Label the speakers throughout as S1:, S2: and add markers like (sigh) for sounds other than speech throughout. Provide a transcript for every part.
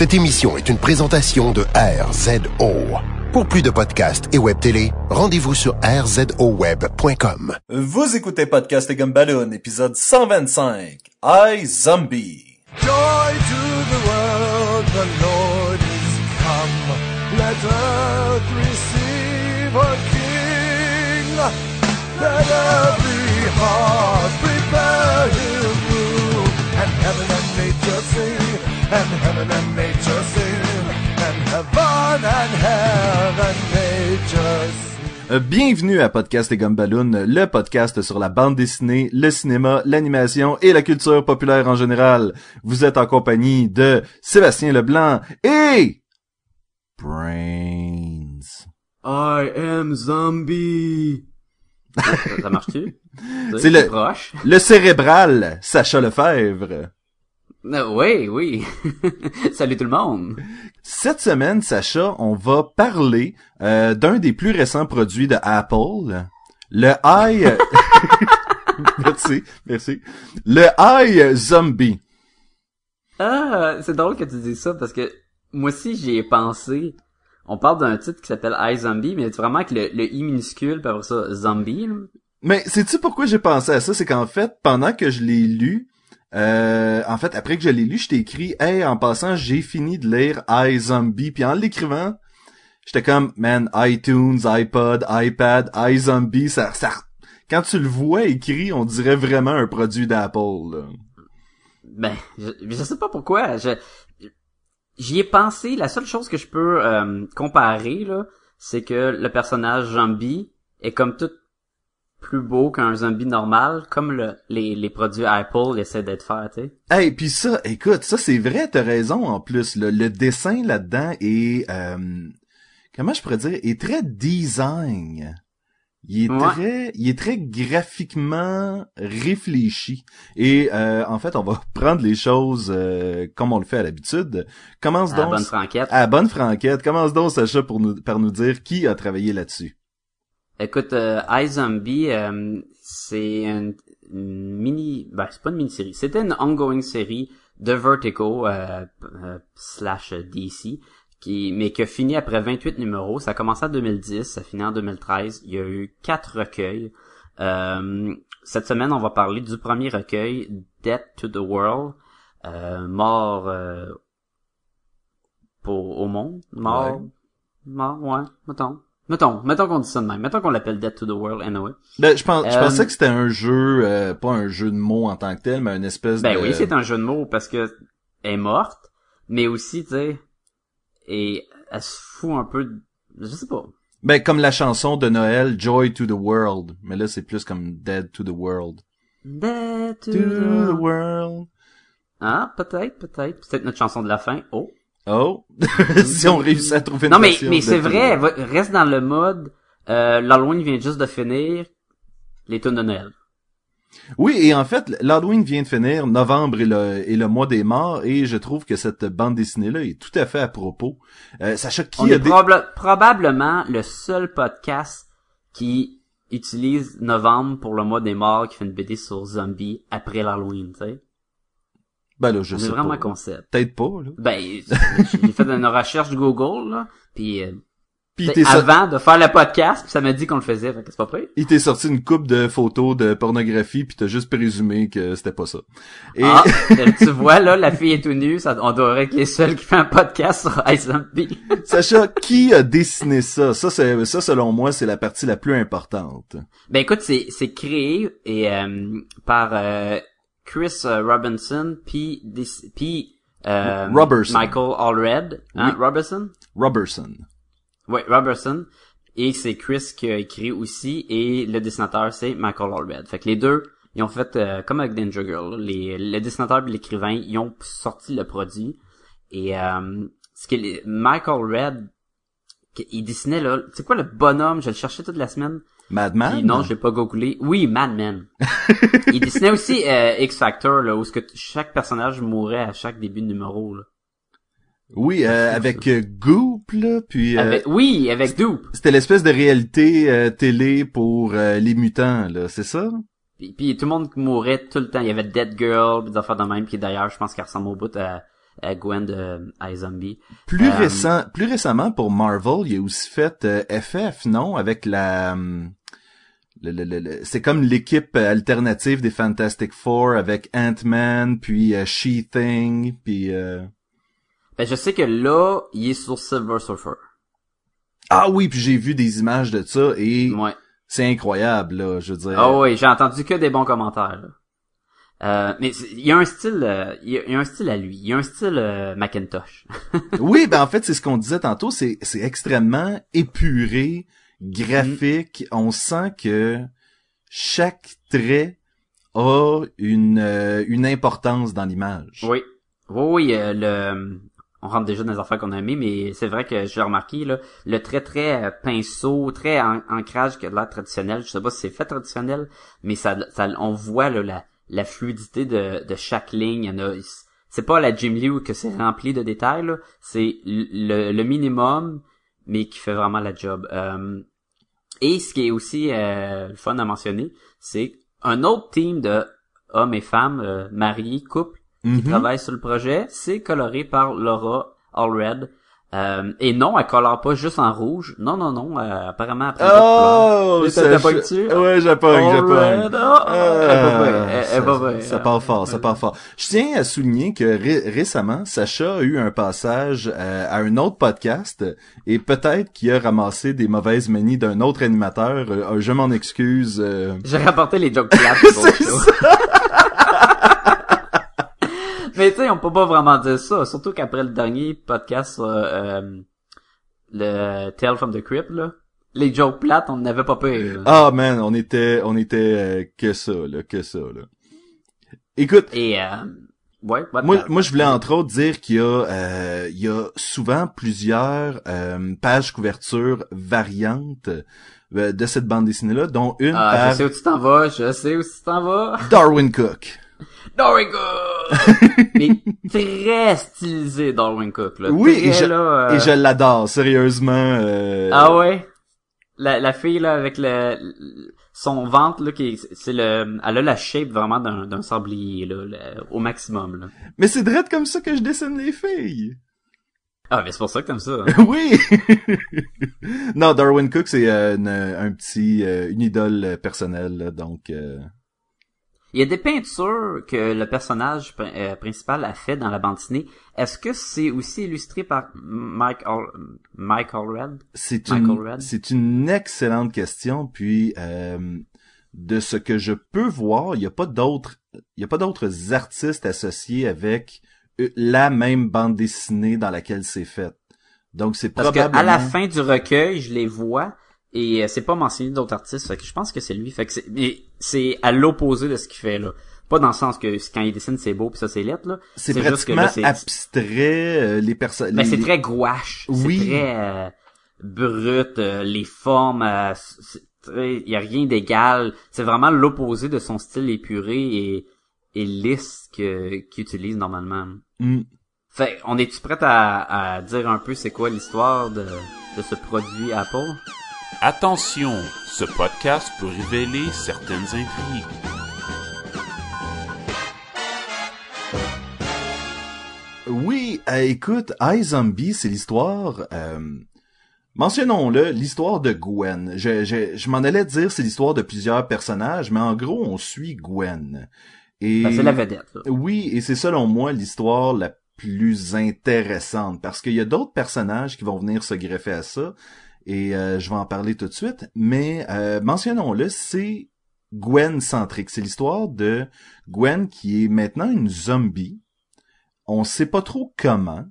S1: Cette émission est une présentation de RZO. Pour plus de podcasts et web télé, rendez-vous sur rzoweb.com.
S2: Vous écoutez Podcast et Gumballoon, épisode 125. I, Zombie.
S3: Joy to the world, the Lord is come. Let earth receive her King. Let every heart prepare him room. And heaven and nature sing, and heaven and nature sing, and heaven and heaven nature sing.
S2: Bienvenue à Podcast et Gumballoon, le podcast sur la bande dessinée, le cinéma, l'animation et la culture populaire en général. Vous êtes en compagnie de Sébastien Leblanc et... Brains.
S4: I am zombie. (laughs) ça, ça marche-tu?
S2: C'est le-
S4: proche?
S2: Le cérébral, Sacha Lefebvre.
S4: Euh, oui, oui. (laughs) Salut tout le monde.
S2: Cette semaine, Sacha, on va parler euh, d'un des plus récents produits de Apple, le i... (laughs) merci, merci. Le i Zombie.
S4: Ah, c'est drôle que tu dises ça parce que moi aussi j'y ai pensé. On parle d'un titre qui s'appelle I Zombie, mais c'est vraiment avec le, le I minuscule, après ça, zombie. là.
S2: Mais sais-tu pourquoi j'ai pensé à ça? C'est qu'en fait, pendant que je l'ai lu, euh, en fait, après que je l'ai lu, je t'ai écrit « Hey, en passant, j'ai fini de lire I Zombie », puis en l'écrivant, j'étais comme « Man, iTunes, iPod, iPad, I Zombie, ça, ça... Quand tu le vois écrit, on dirait vraiment un produit d'Apple.
S4: Ben, je, je sais pas pourquoi. Je, j'y ai pensé. La seule chose que je peux euh, comparer là, c'est que le personnage zombie est comme tout plus beau qu'un zombie normal, comme le, les, les produits Apple essaient d'être faits, tu sais.
S2: Hey, puis ça, écoute, ça c'est vrai, t'as raison en plus. là. le dessin là-dedans est, euh, comment je pourrais dire, est très design. Il est
S4: Ouais.
S2: très, il est très graphiquement réfléchi. Et euh, en fait, on va (laughs) prendre les choses euh, comme on le fait à l'habitude. Commence
S4: À
S2: donc
S4: bonne franquette.
S2: à bonne franquette. Commence donc Sacha pour nous par nous dire qui a travaillé là-dessus.
S4: Écoute, euh, iZombie, euh, c'est une, une mini... Ben, c'est pas une mini-série. C'était une ongoing série de Vertigo euh, euh, slash DC, qui, mais qui a fini après 28 numéros. Ça a commencé en 2010, ça finit en 2013. Il y a eu quatre recueils. Euh, cette semaine, on va parler du premier recueil, Death to the World, euh, mort euh, pour au monde, mort,
S2: Ouais.
S4: mort, ouais, mettons. Mettons, mettons qu'on dit ça de même. Mettons qu'on l'appelle Death to the World anyway.
S2: Ben, je, pense, je
S4: Euh,
S2: pensais que c'était un jeu, euh, pas un jeu de mots en tant que tel, mais une espèce
S4: Ben
S2: de...
S4: oui, c'est un jeu de mots parce que elle est morte, mais aussi, tu sais, et elle se fout un peu de... Je sais pas.
S2: Ben, comme la chanson de Noël, Joy to the World. Mais là, c'est plus comme Dead to the World.
S4: To,
S2: To
S4: the...
S2: the world.
S4: Ah, peut-être, peut-être. Peut-être notre chanson de la fin. Oh.
S2: Oh. (laughs) si on réussit à trouver une
S4: Non, mais, mais c'est vrai, va- reste dans le mode, euh, l'Halloween vient juste de finir, les tunes de Noël.
S2: Oui, et en fait, l'Halloween vient de finir, novembre est le, est le mois des morts, et je trouve que cette bande dessinée-là est tout à fait à propos. Euh, qui
S4: On
S2: a
S4: est proba- probablement le seul podcast qui utilise novembre pour le mois des morts qui fait une BD sur zombies après l'Halloween, tu sais.
S2: Ben là, je
S4: On
S2: sais
S4: est vraiment
S2: pas.
S4: un concept.
S2: Peut-être pas, là.
S4: Ben, j'ai fait une recherche Google, là, puis euh,
S2: Puis t'est sorti,
S4: avant de faire le podcast, puis ça m'a dit qu'on le faisait, fait que c'est pas prêt.
S2: il t'est sorti une coupe de photos de pornographie, puis t'as juste présumé que c'était pas ça. Et...
S4: Ah, (laughs) euh, tu vois, là, la fille est tout nue, ça, on devrait être les seuls qui fait un podcast sur iZombie. (laughs)
S2: Sacha, qui a dessiné ça? Ça, c'est, ça, selon moi, c'est la partie la plus importante.
S4: Ben écoute, c'est c'est créé et euh, par euh, Chris euh, Robinson puis puis euh. Michael Allred, hein,
S2: Oui.
S4: Robertson?
S2: Robertson.
S4: Ouais, Robertson. Et c'est Chris qui a écrit aussi et le dessinateur c'est Michael Allred. Fait que les deux, ils ont fait euh, comme avec Danger Girl, les le dessinateur et l'écrivain, ils ont sorti le produit et euh, ce que les- Michael Red il dessinait là, c'est quoi le bonhomme, je le cherchais toute la semaine.
S2: Madman?
S4: Puis non, je l'ai pas googlé. Oui, Mad Men. (laughs) il dessinait aussi euh, X Factor là où ce que chaque personnage mourait à chaque début de numéro là.
S2: Oui, euh, avec euh, Goop, là, puis euh,
S4: Avec, oui, avec Doop.
S2: c'était l'espèce de réalité euh, télé pour euh, les mutants, là, c'est ça?
S4: Puis, puis tout le monde mourait tout le temps. Il y avait Dead Girl, des affaires de même, qui d'ailleurs, je pense qu'elle ressemble au bout à euh, Gwen de iZombie.
S2: Plus récent, plus récemment pour Marvel, il a aussi fait euh, FF, non, avec la hum, c'est comme l'équipe alternative des Fantastic Four avec Ant-Man, puis euh, She-Thing, puis euh,
S4: Ben, je sais que là, il est sur Silver Surfer.
S2: ah oui, puis j'ai vu des images de ça et
S4: Ouais.
S2: c'est incroyable là, je veux dire.
S4: Ah oui, j'ai entendu que des bons commentaires. Euh, mais il y a un style, euh, il y y a un style à lui. Il y a un style euh, Macintosh. (laughs)
S2: Oui, ben en fait, c'est ce qu'on disait tantôt, c'est c'est extrêmement épuré, graphique, on sent que chaque trait a une euh, une importance dans l'image.
S4: Oui. Oui, oui, euh, le on rentre déjà dans les affaires qu'on a aimées, mais c'est vrai que j'ai remarqué là, le très très euh, pinceau, très en- ancrage que l'air traditionnel. Je sais pas si c'est fait traditionnel, mais ça, ça on voit là, la, fluidité de, chaque ligne. C'est pas la Jim Lee que c'est rempli de détails, c'est le, minimum, mais qui fait vraiment la job. Et ce qui est aussi euh, le fun à mentionner, c'est un autre team de hommes et femmes euh, mariés, couples, qui
S2: Mhm.
S4: travaillent sur le projet. C'est coloré par Laura Allred. Euh, et non, elle colore pas juste en rouge. Non, non, non. euh, apparemment, après
S2: Oh,
S4: t'as pas dessus?
S2: Ouais.
S4: Ah, est pas vraie, elle- elle est
S2: ça,
S4: pas vraie.
S2: ça part fort, ça part fort. Je tiens à souligner que ré- récemment, Sacha a eu un passage euh, à un autre podcast et peut-être qu'il a ramassé des mauvaises manies d'un autre animateur. Euh, je m'en excuse. euh.
S4: J'ai rapporté les jokes (laughs) plates. du bon
S2: C'est
S4: show. Mais tu sais, on peut pas vraiment dire ça. Surtout qu'après le dernier podcast sur euh, le Tale from the Crypt, là, les jokes plates, on n'avait pas peur. là.
S2: Ah man, on était, on était euh, que ça, là, que ça, là. Écoute,
S4: Et euh, ouais,
S2: Moi, moi, je voulais entre autres dire qu'il y a, euh, il y a souvent plusieurs euh, pages couverture variantes euh, de cette bande dessinée-là, dont une
S4: Ah, je sais où tu t'en vas, je sais où tu t'en vas.
S2: Darwin Cook.
S4: Darwin Cook! (laughs) Mais très stylisé Darwin Cook, là.
S2: Oui,
S4: Très,
S2: et je-
S4: là, euh,
S2: Et je l'adore, sérieusement. euh,
S4: Ah ouais? La, la fille, là, avec le, son ventre, là, qui est- c'est le, elle a la shape vraiment d'un, d'un sablier, là, au maximum, là.
S2: Mais c'est drôle comme ça que je dessine les filles.
S4: Ah, mais c'est pour ça que t'aimes ça. hein. (laughs)
S2: oui. (laughs) non, Darwin Cook, c'est euh, une- un petit, euh, une idole euh, personnelle, là, donc.
S4: Il y a des peintures que le personnage euh, principal a fait dans la bande dessinée. Est-ce que c'est aussi illustré par Mike, All- Mike Allred?
S2: C'est
S4: Michael
S2: une,
S4: Red.
S2: c'est une excellente question. Puis, euh, de ce que je peux voir, il n'y a pas d'autres, il y a pas d'autres artistes associés avec euh, la même bande dessinée dans laquelle c'est fait. Donc, c'est
S4: Parce que
S2: probablement.
S4: à la fin du recueil, je les vois et euh, c'est pas mentionné d'autres artistes. Fait que je pense que c'est lui. Fait que c'est, mais c'est à l'opposé de ce qu'il fait là. Pas dans le sens que quand il dessine c'est beau puis ça c'est lettre là.
S2: c'est
S4: c'est juste que
S2: pratiquement
S4: là,
S2: abstrait, euh, les personnes.
S4: Ben c'est très gouache.
S2: Oui.
S4: C'est très euh, brut. euh, les formes, euh, il y a rien d'égal. C'est vraiment l'opposé de son style épuré et et lisse que qu'il utilise normalement.
S2: Hmm.
S4: Fait, on est-tu prêt à, à dire un peu c'est quoi l'histoire de, de ce produit Apple?
S5: Attention, ce podcast peut révéler certaines intrigues.
S2: Oui, euh, écoute, iZombie, c'est l'histoire. Euh, Mentionnons-le, l'histoire de Gwen. Je, je, je m'en allais dire c'est l'histoire de plusieurs personnages, mais en gros, on suit Gwen. Et
S4: Ben, c'est la vedette, là.
S2: oui, et c'est selon moi l'histoire la plus intéressante parce qu'il y a d'autres personnages qui vont venir se greffer à ça et euh, je vais en parler tout de suite. Mais euh, mentionnons-le, c'est Gwen centrique. C'est l'histoire de Gwen qui est maintenant une zombie. On sait pas trop comment.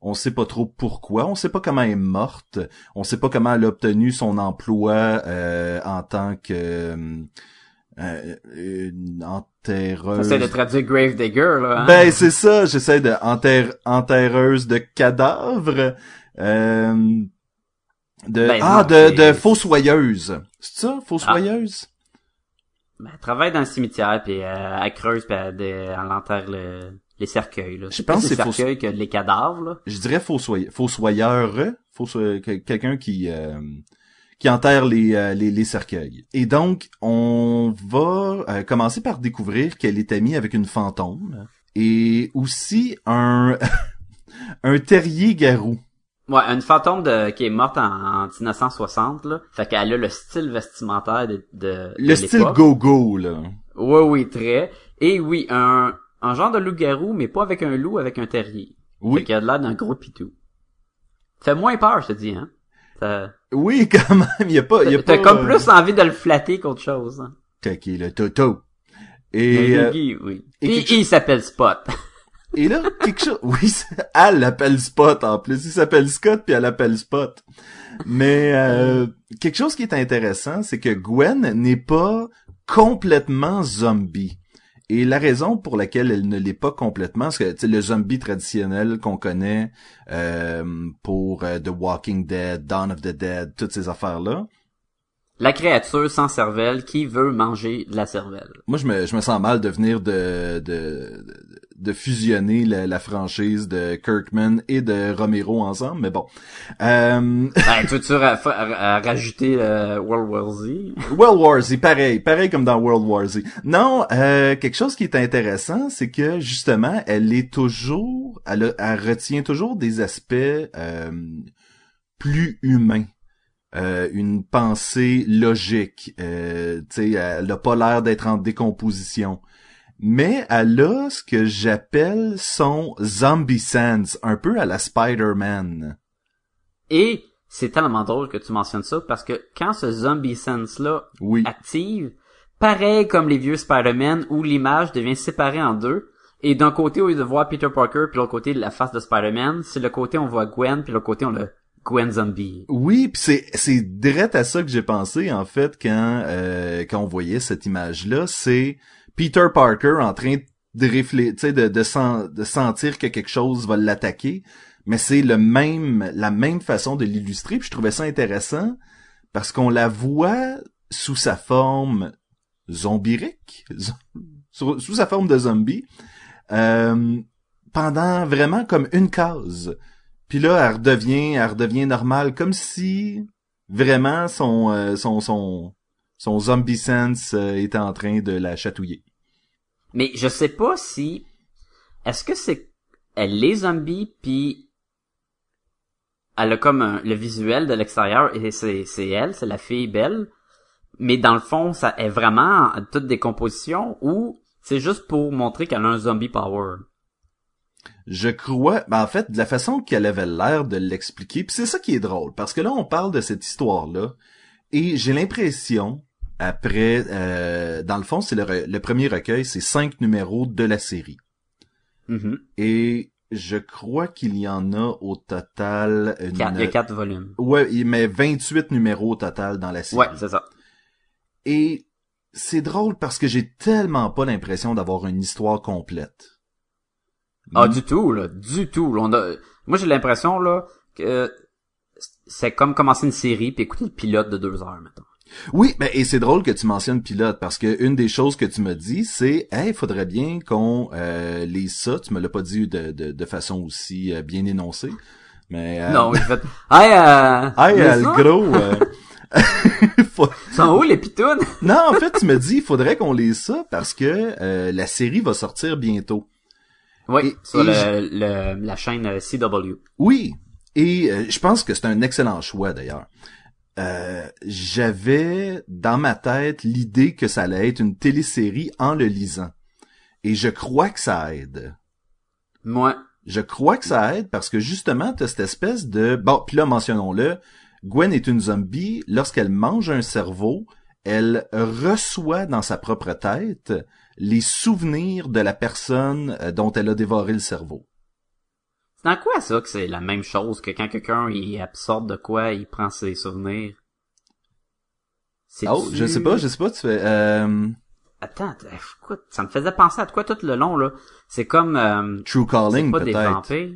S2: On sait pas trop pourquoi. On sait pas comment elle est morte. On sait pas comment elle a obtenu son emploi euh, en tant que euh, une enterreuse.
S4: J'essaie de traduire Grave Digger, là. hein.
S2: Ben c'est ça, j'essaie de enterre, enterreuse de cadavres. Euh, de
S4: Ben,
S2: ah
S4: non,
S2: de de fossoyeuse. C'est ça, fossoyeuse?
S4: Ben, elle travaille dans le cimetière, puis euh, elle creuse, puis elle, enterre le- les cercueils, là.
S2: Je pense que c'est
S4: cercueils que les cadavres, là.
S2: Je dirais fossoyeur, fossoyeur, fossoyeur que- quelqu'un qui euh, qui enterre les, euh, les les cercueils. Et donc on va euh, commencer par découvrir qu'elle est amie avec une fantôme. et aussi un (laughs) un terrier garou.
S4: Ouais, une fantôme de, qui est morte en, en 1960, là. Fait qu'elle a le style vestimentaire de, de,
S2: Le
S4: de
S2: style go-go, là.
S4: Oui, oui, très. Et oui, un, un genre de loup-garou, mais pas avec un loup, avec un terrier. Fait
S2: Oui,
S4: qu'il a l'air d'un gros pitou. Fait moins peur, je te dis, hein. Ça-
S2: oui, (laughs) quand même, y a pas, y a
S4: T'as
S2: pas...
S4: comme
S2: euh,
S4: plus envie de le flatter qu'autre chose. Hein.
S2: Ok, le toto? Et, euh,
S4: oui.
S2: et
S4: Puis
S2: quelque
S4: il s'appelle Spot. (laughs)
S2: et là, quelque chose, (laughs) oui, elle l'appelle Spot en plus. Il s'appelle Scott puis elle l'appelle Spot. Mais euh, quelque chose qui est intéressant, c'est que Gwen n'est pas complètement zombie. Et la raison pour laquelle elle ne l'est pas complètement, c'est que tu sais, le zombie traditionnel qu'on connaît euh, pour euh, The Walking Dead, Dawn of the Dead, toutes ces affaires-là,
S4: La créature sans cervelle qui veut manger de la cervelle.
S2: Moi, je me, je me sens mal de venir de, de, de, de fusionner la, la franchise de Kirkman et de Romero ensemble, mais bon. Euh,
S4: Ben, tu ra- fa- ra- rajouter euh, World War Z? (laughs)
S2: World War Z, pareil, pareil comme dans World War Z. Non, euh, quelque chose qui est intéressant, c'est que justement, elle est toujours, elle, retient toujours des aspects euh, plus humains. Euh, une pensée logique. Euh, tu sais, elle a pas l'air d'être en décomposition. Mais elle a ce que j'appelle son zombie sense, un peu à la Spider-Man.
S4: Et c'est tellement drôle que tu mentionnes ça parce que quand ce zombie sense-là
S2: Oui.
S4: active, pareil comme les vieux Spider-Man où l'image devient séparée en deux, et d'un côté, au lieu de voir Peter Parker, puis l'autre côté, la face de Spider-Man, c'est le côté on voit Gwen, puis l'autre côté, on le Gwen Zombie.
S2: Oui, puis c'est c'est direct à ça que j'ai pensé en fait quand euh, quand on voyait cette image là, c'est Peter Parker en train de réfléchir, de de, de sentir que quelque chose va l'attaquer, mais c'est le même la même façon de l'illustrer, puis je trouvais ça intéressant parce qu'on la voit sous sa forme zombirique, zo- sous, sous sa forme de zombie euh, pendant vraiment comme une case. Puis là, elle redevient, elle redevient normale, comme si vraiment son euh, son son son zombie sense euh, était en train de la chatouiller.
S4: Mais je sais pas si, est-ce que c'est, elle est zombie, puis elle a comme un- le visuel de l'extérieur, et c'est, c'est elle, c'est la fille belle, mais dans le fond, ça est vraiment en toute décomposition, ou c'est juste pour montrer qu'elle a un zombie power?
S2: Je crois, ben en fait, de la façon qu'elle avait l'air de l'expliquer, puis c'est ça qui est drôle, parce que là, on parle de cette histoire-là, et j'ai l'impression, après, euh, dans le fond, c'est le, re- le premier recueil, c'est cinq numéros de la série.
S4: Mhm.
S2: Et je crois qu'il y en a au total... Une...
S4: Quatre- Il y a quatre volumes.
S2: Ouais, il met 28 numéros au total dans la série.
S4: Ouais, c'est ça.
S2: Et c'est drôle parce que j'ai tellement pas l'impression d'avoir une histoire complète.
S4: Ah,
S2: Mm.
S4: du tout, là, du tout. là. On a... Moi, j'ai l'impression, là, que c'est comme commencer une série puis écouter le pilote de deux heures, mettons.
S2: Oui, ben, et c'est drôle que tu mentionnes pilote parce que une des choses que tu m'as dit, c'est, hey, faudrait bien qu'on euh, lise ça. Tu me l'as pas dit de, de, de façon aussi euh, bien énoncée, mais euh,
S4: Non, j'ai fait, (laughs) hey, euh,
S2: hey, le gros. euh, (laughs) faut-
S4: sont où les pitounes? (laughs)
S2: Non, en fait, tu me dis, il faudrait qu'on lise ça parce que euh, la série va sortir bientôt.
S4: Oui,
S2: Et-
S4: sur
S2: et
S4: le, le- la chaîne euh, CW.
S2: Oui, et euh, je pense que c'est un excellent choix d'ailleurs. Euh, J'avais dans ma tête l'idée que ça allait être une télésérie en le lisant. Et je crois que ça aide.
S4: Moi,
S2: Je crois que ça aide parce que justement, t'as cette espèce de... Bon, puis là, mentionnons-le, Gwen est une zombie. Lorsqu'elle mange un cerveau, elle reçoit dans sa propre tête les souvenirs de la personne euh, dont elle a dévoré le cerveau.
S4: C'est dans quoi ça que c'est la même chose que quand quelqu'un il absorbe de quoi, il prend ses souvenirs? C'est
S2: Oh, je sais pas, je sais pas, tu fais... Euh...
S4: Attends, t- quoi, ça me faisait penser à quoi tout le long, là. C'est comme, euh,
S2: True Calling, peut-être.
S4: vampires.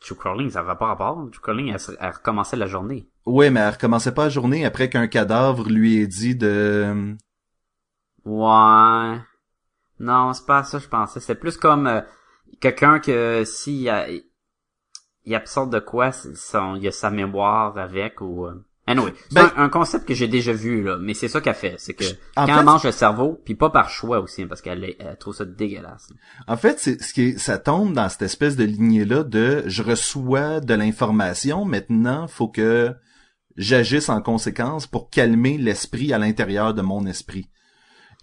S4: True Crawling, ça va pas rapport. True elle, se- elle recommençait la journée.
S2: Oui, mais elle recommençait pas la journée après qu'un cadavre lui ait dit de...
S4: Ouais. Non, c'est pas ça, je pensais. C'est plus comme euh, quelqu'un que si il, il absorbe de quoi, son, il a sa mémoire avec ou. euh, Anyway, c'est
S2: Ben-
S4: un, un concept que j'ai déjà vu là, mais c'est ça qu'elle fait, c'est que quand
S2: fait-
S4: elle mange le cerveau, puis pas par choix aussi, hein, parce qu'elle trouve ça dégueulasse.
S2: En fait, c'est ce qui est, ça tombe dans cette espèce de lignée là de je reçois de l'information, maintenant faut que j'agisse en conséquence pour calmer l'esprit à l'intérieur de mon esprit.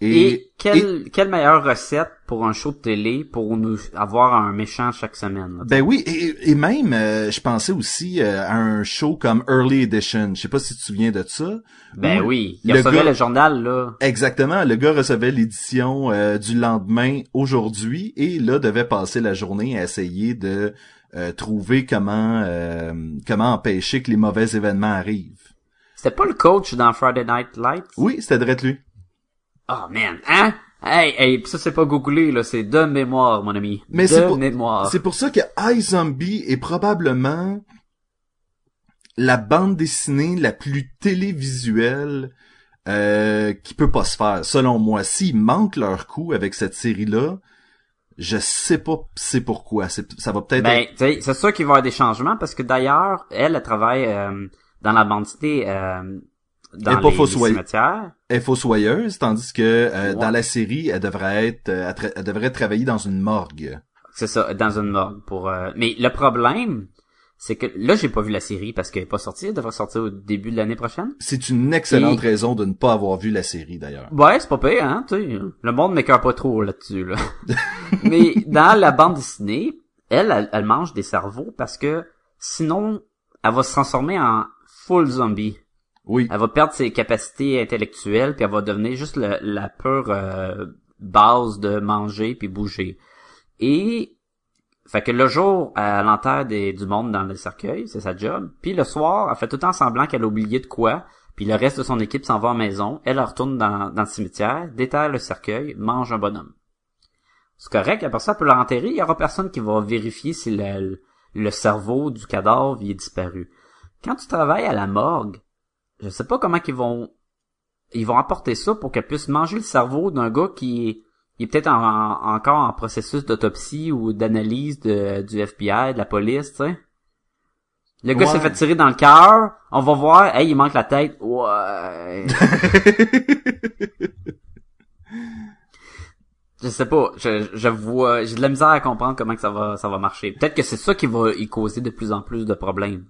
S4: Et, quelle, quelle meilleure recette pour un show de télé pour nous avoir un méchant chaque semaine. là,
S2: Ben oui, et, et même, euh, je pensais aussi euh, à un show comme Early Edition. Je sais pas si tu te souviens de ça.
S4: Ben oui, il
S2: le
S4: recevait
S2: gars-
S4: le journal là.
S2: Exactement, le gars recevait l'édition euh, du lendemain aujourd'hui et là devait passer la journée à essayer de euh, trouver comment euh, comment empêcher que les mauvais événements arrivent.
S4: C'était pas le coach dans Friday Night Lights?
S2: Oui, c'était direct lui.
S4: Oh man, hein? Hey, hey, pis ça c'est pas googlé là, c'est de mémoire mon ami.
S2: Mais c'est pour-
S4: mémoire.
S2: C'est pour ça que iZombie est probablement la bande dessinée la plus télévisuelle euh, qui peut pas se faire, selon moi. S'ils manquent leur coup avec cette série-là, je sais pas c'est pourquoi. Ça va peut-être
S4: Ben,
S2: être-
S4: tu sais, c'est sûr qu'il va y avoir des changements parce que d'ailleurs, elle, elle travaille euh, dans la bandité euh, dans
S2: Elle est pas
S4: les, cimetières.
S2: elle est fossoyeuse, tandis que euh,
S4: Ouais.
S2: dans la série, elle devrait être, euh, elle, devrait travailler dans une morgue.
S4: C'est ça, dans une morgue pour. euh, Mais le problème, c'est que là, j'ai pas vu la série parce qu'elle est pas sortie. Elle devrait sortir au début de l'année prochaine.
S2: C'est une excellente
S4: Et-
S2: raison de ne pas avoir vu la série d'ailleurs.
S4: Ouais, c'est pas pire, hein, tu sais. Le monde m'écœure pas trop là-dessus, là. (laughs) Mais dans la bande dessinée, elle, elle, elle mange des cerveaux parce que sinon, elle va se transformer en full zombie.
S2: Oui.
S4: Elle va perdre ses capacités intellectuelles puis elle va devenir juste le- la pure euh, base de manger puis bouger. Et fait que le jour, elle enterre du monde dans le cercueil, c'est sa job. Puis le soir, elle fait tout le temps semblant qu'elle a oublié de quoi. Puis le reste de son équipe s'en va à maison. Elle retourne dans, le cimetière, déterre le cercueil, mange un bonhomme. C'est correct, après ça, elle peut l'enterrer. Il y aura personne qui va vérifier si le, le cerveau du cadavre il est disparu. Quand tu travailles à la morgue, je sais pas comment qu'ils vont ils vont apporter ça pour qu'elle puisse manger le cerveau d'un gars qui est, il est peut-être en- en- encore en processus d'autopsie ou d'analyse de, du FBI, de la police, tu sais. Le gars
S2: Ouais.
S4: s'est fait tirer dans le cœur, on va voir, hey, il manque la tête. Ouais. (laughs) (laughs) je sais pas, je, je vois, j'ai de la misère à comprendre comment que ça va ça va marcher. Peut-être que c'est ça qui va y causer de plus en plus de problèmes.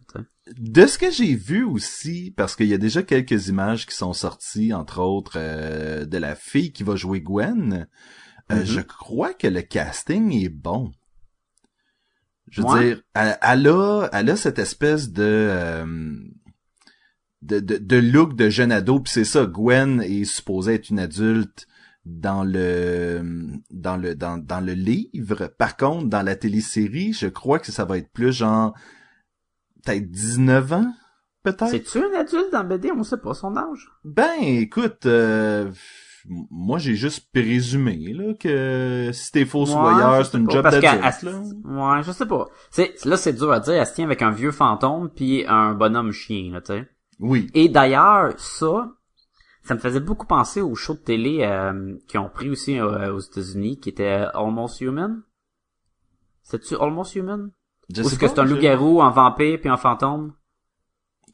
S2: De ce que j'ai vu aussi, parce qu'il y a déjà quelques images qui sont sorties, entre autres euh, de la fille qui va jouer Gwen, euh,
S4: Mhm.
S2: je crois que le casting est bon. Je veux
S4: Ouais.
S2: dire, elle, elle a, elle a cette espèce de, euh, de, de, de look de jeune ado, puis c'est ça, Gwen est supposée être une adulte dans le dans le dans, dans le livre. Par contre, dans la télésérie, je crois que ça va être plus genre peut-être 19 ans, peut-être.
S4: C'est-tu un adulte dans BD? On sait pas son âge.
S2: Ben, écoute, euh, moi j'ai juste présumé là que si t'es
S4: Ouais, je
S2: c'est une
S4: pas,
S2: job d'adulte. là.
S4: Ouais, je sais pas. C'est, là, c'est dur à dire. Elle se tient avec un vieux fantôme puis un bonhomme chien, là, tu sais.
S2: Oui.
S4: Et d'ailleurs, ça, ça me faisait beaucoup penser aux shows de télé euh, qui ont pris aussi euh, aux États-Unis, qui était Almost Human. C'est-tu Almost Human?
S2: Je
S4: Ou est-ce que c'est un loup-garou, un vampire puis un fantôme?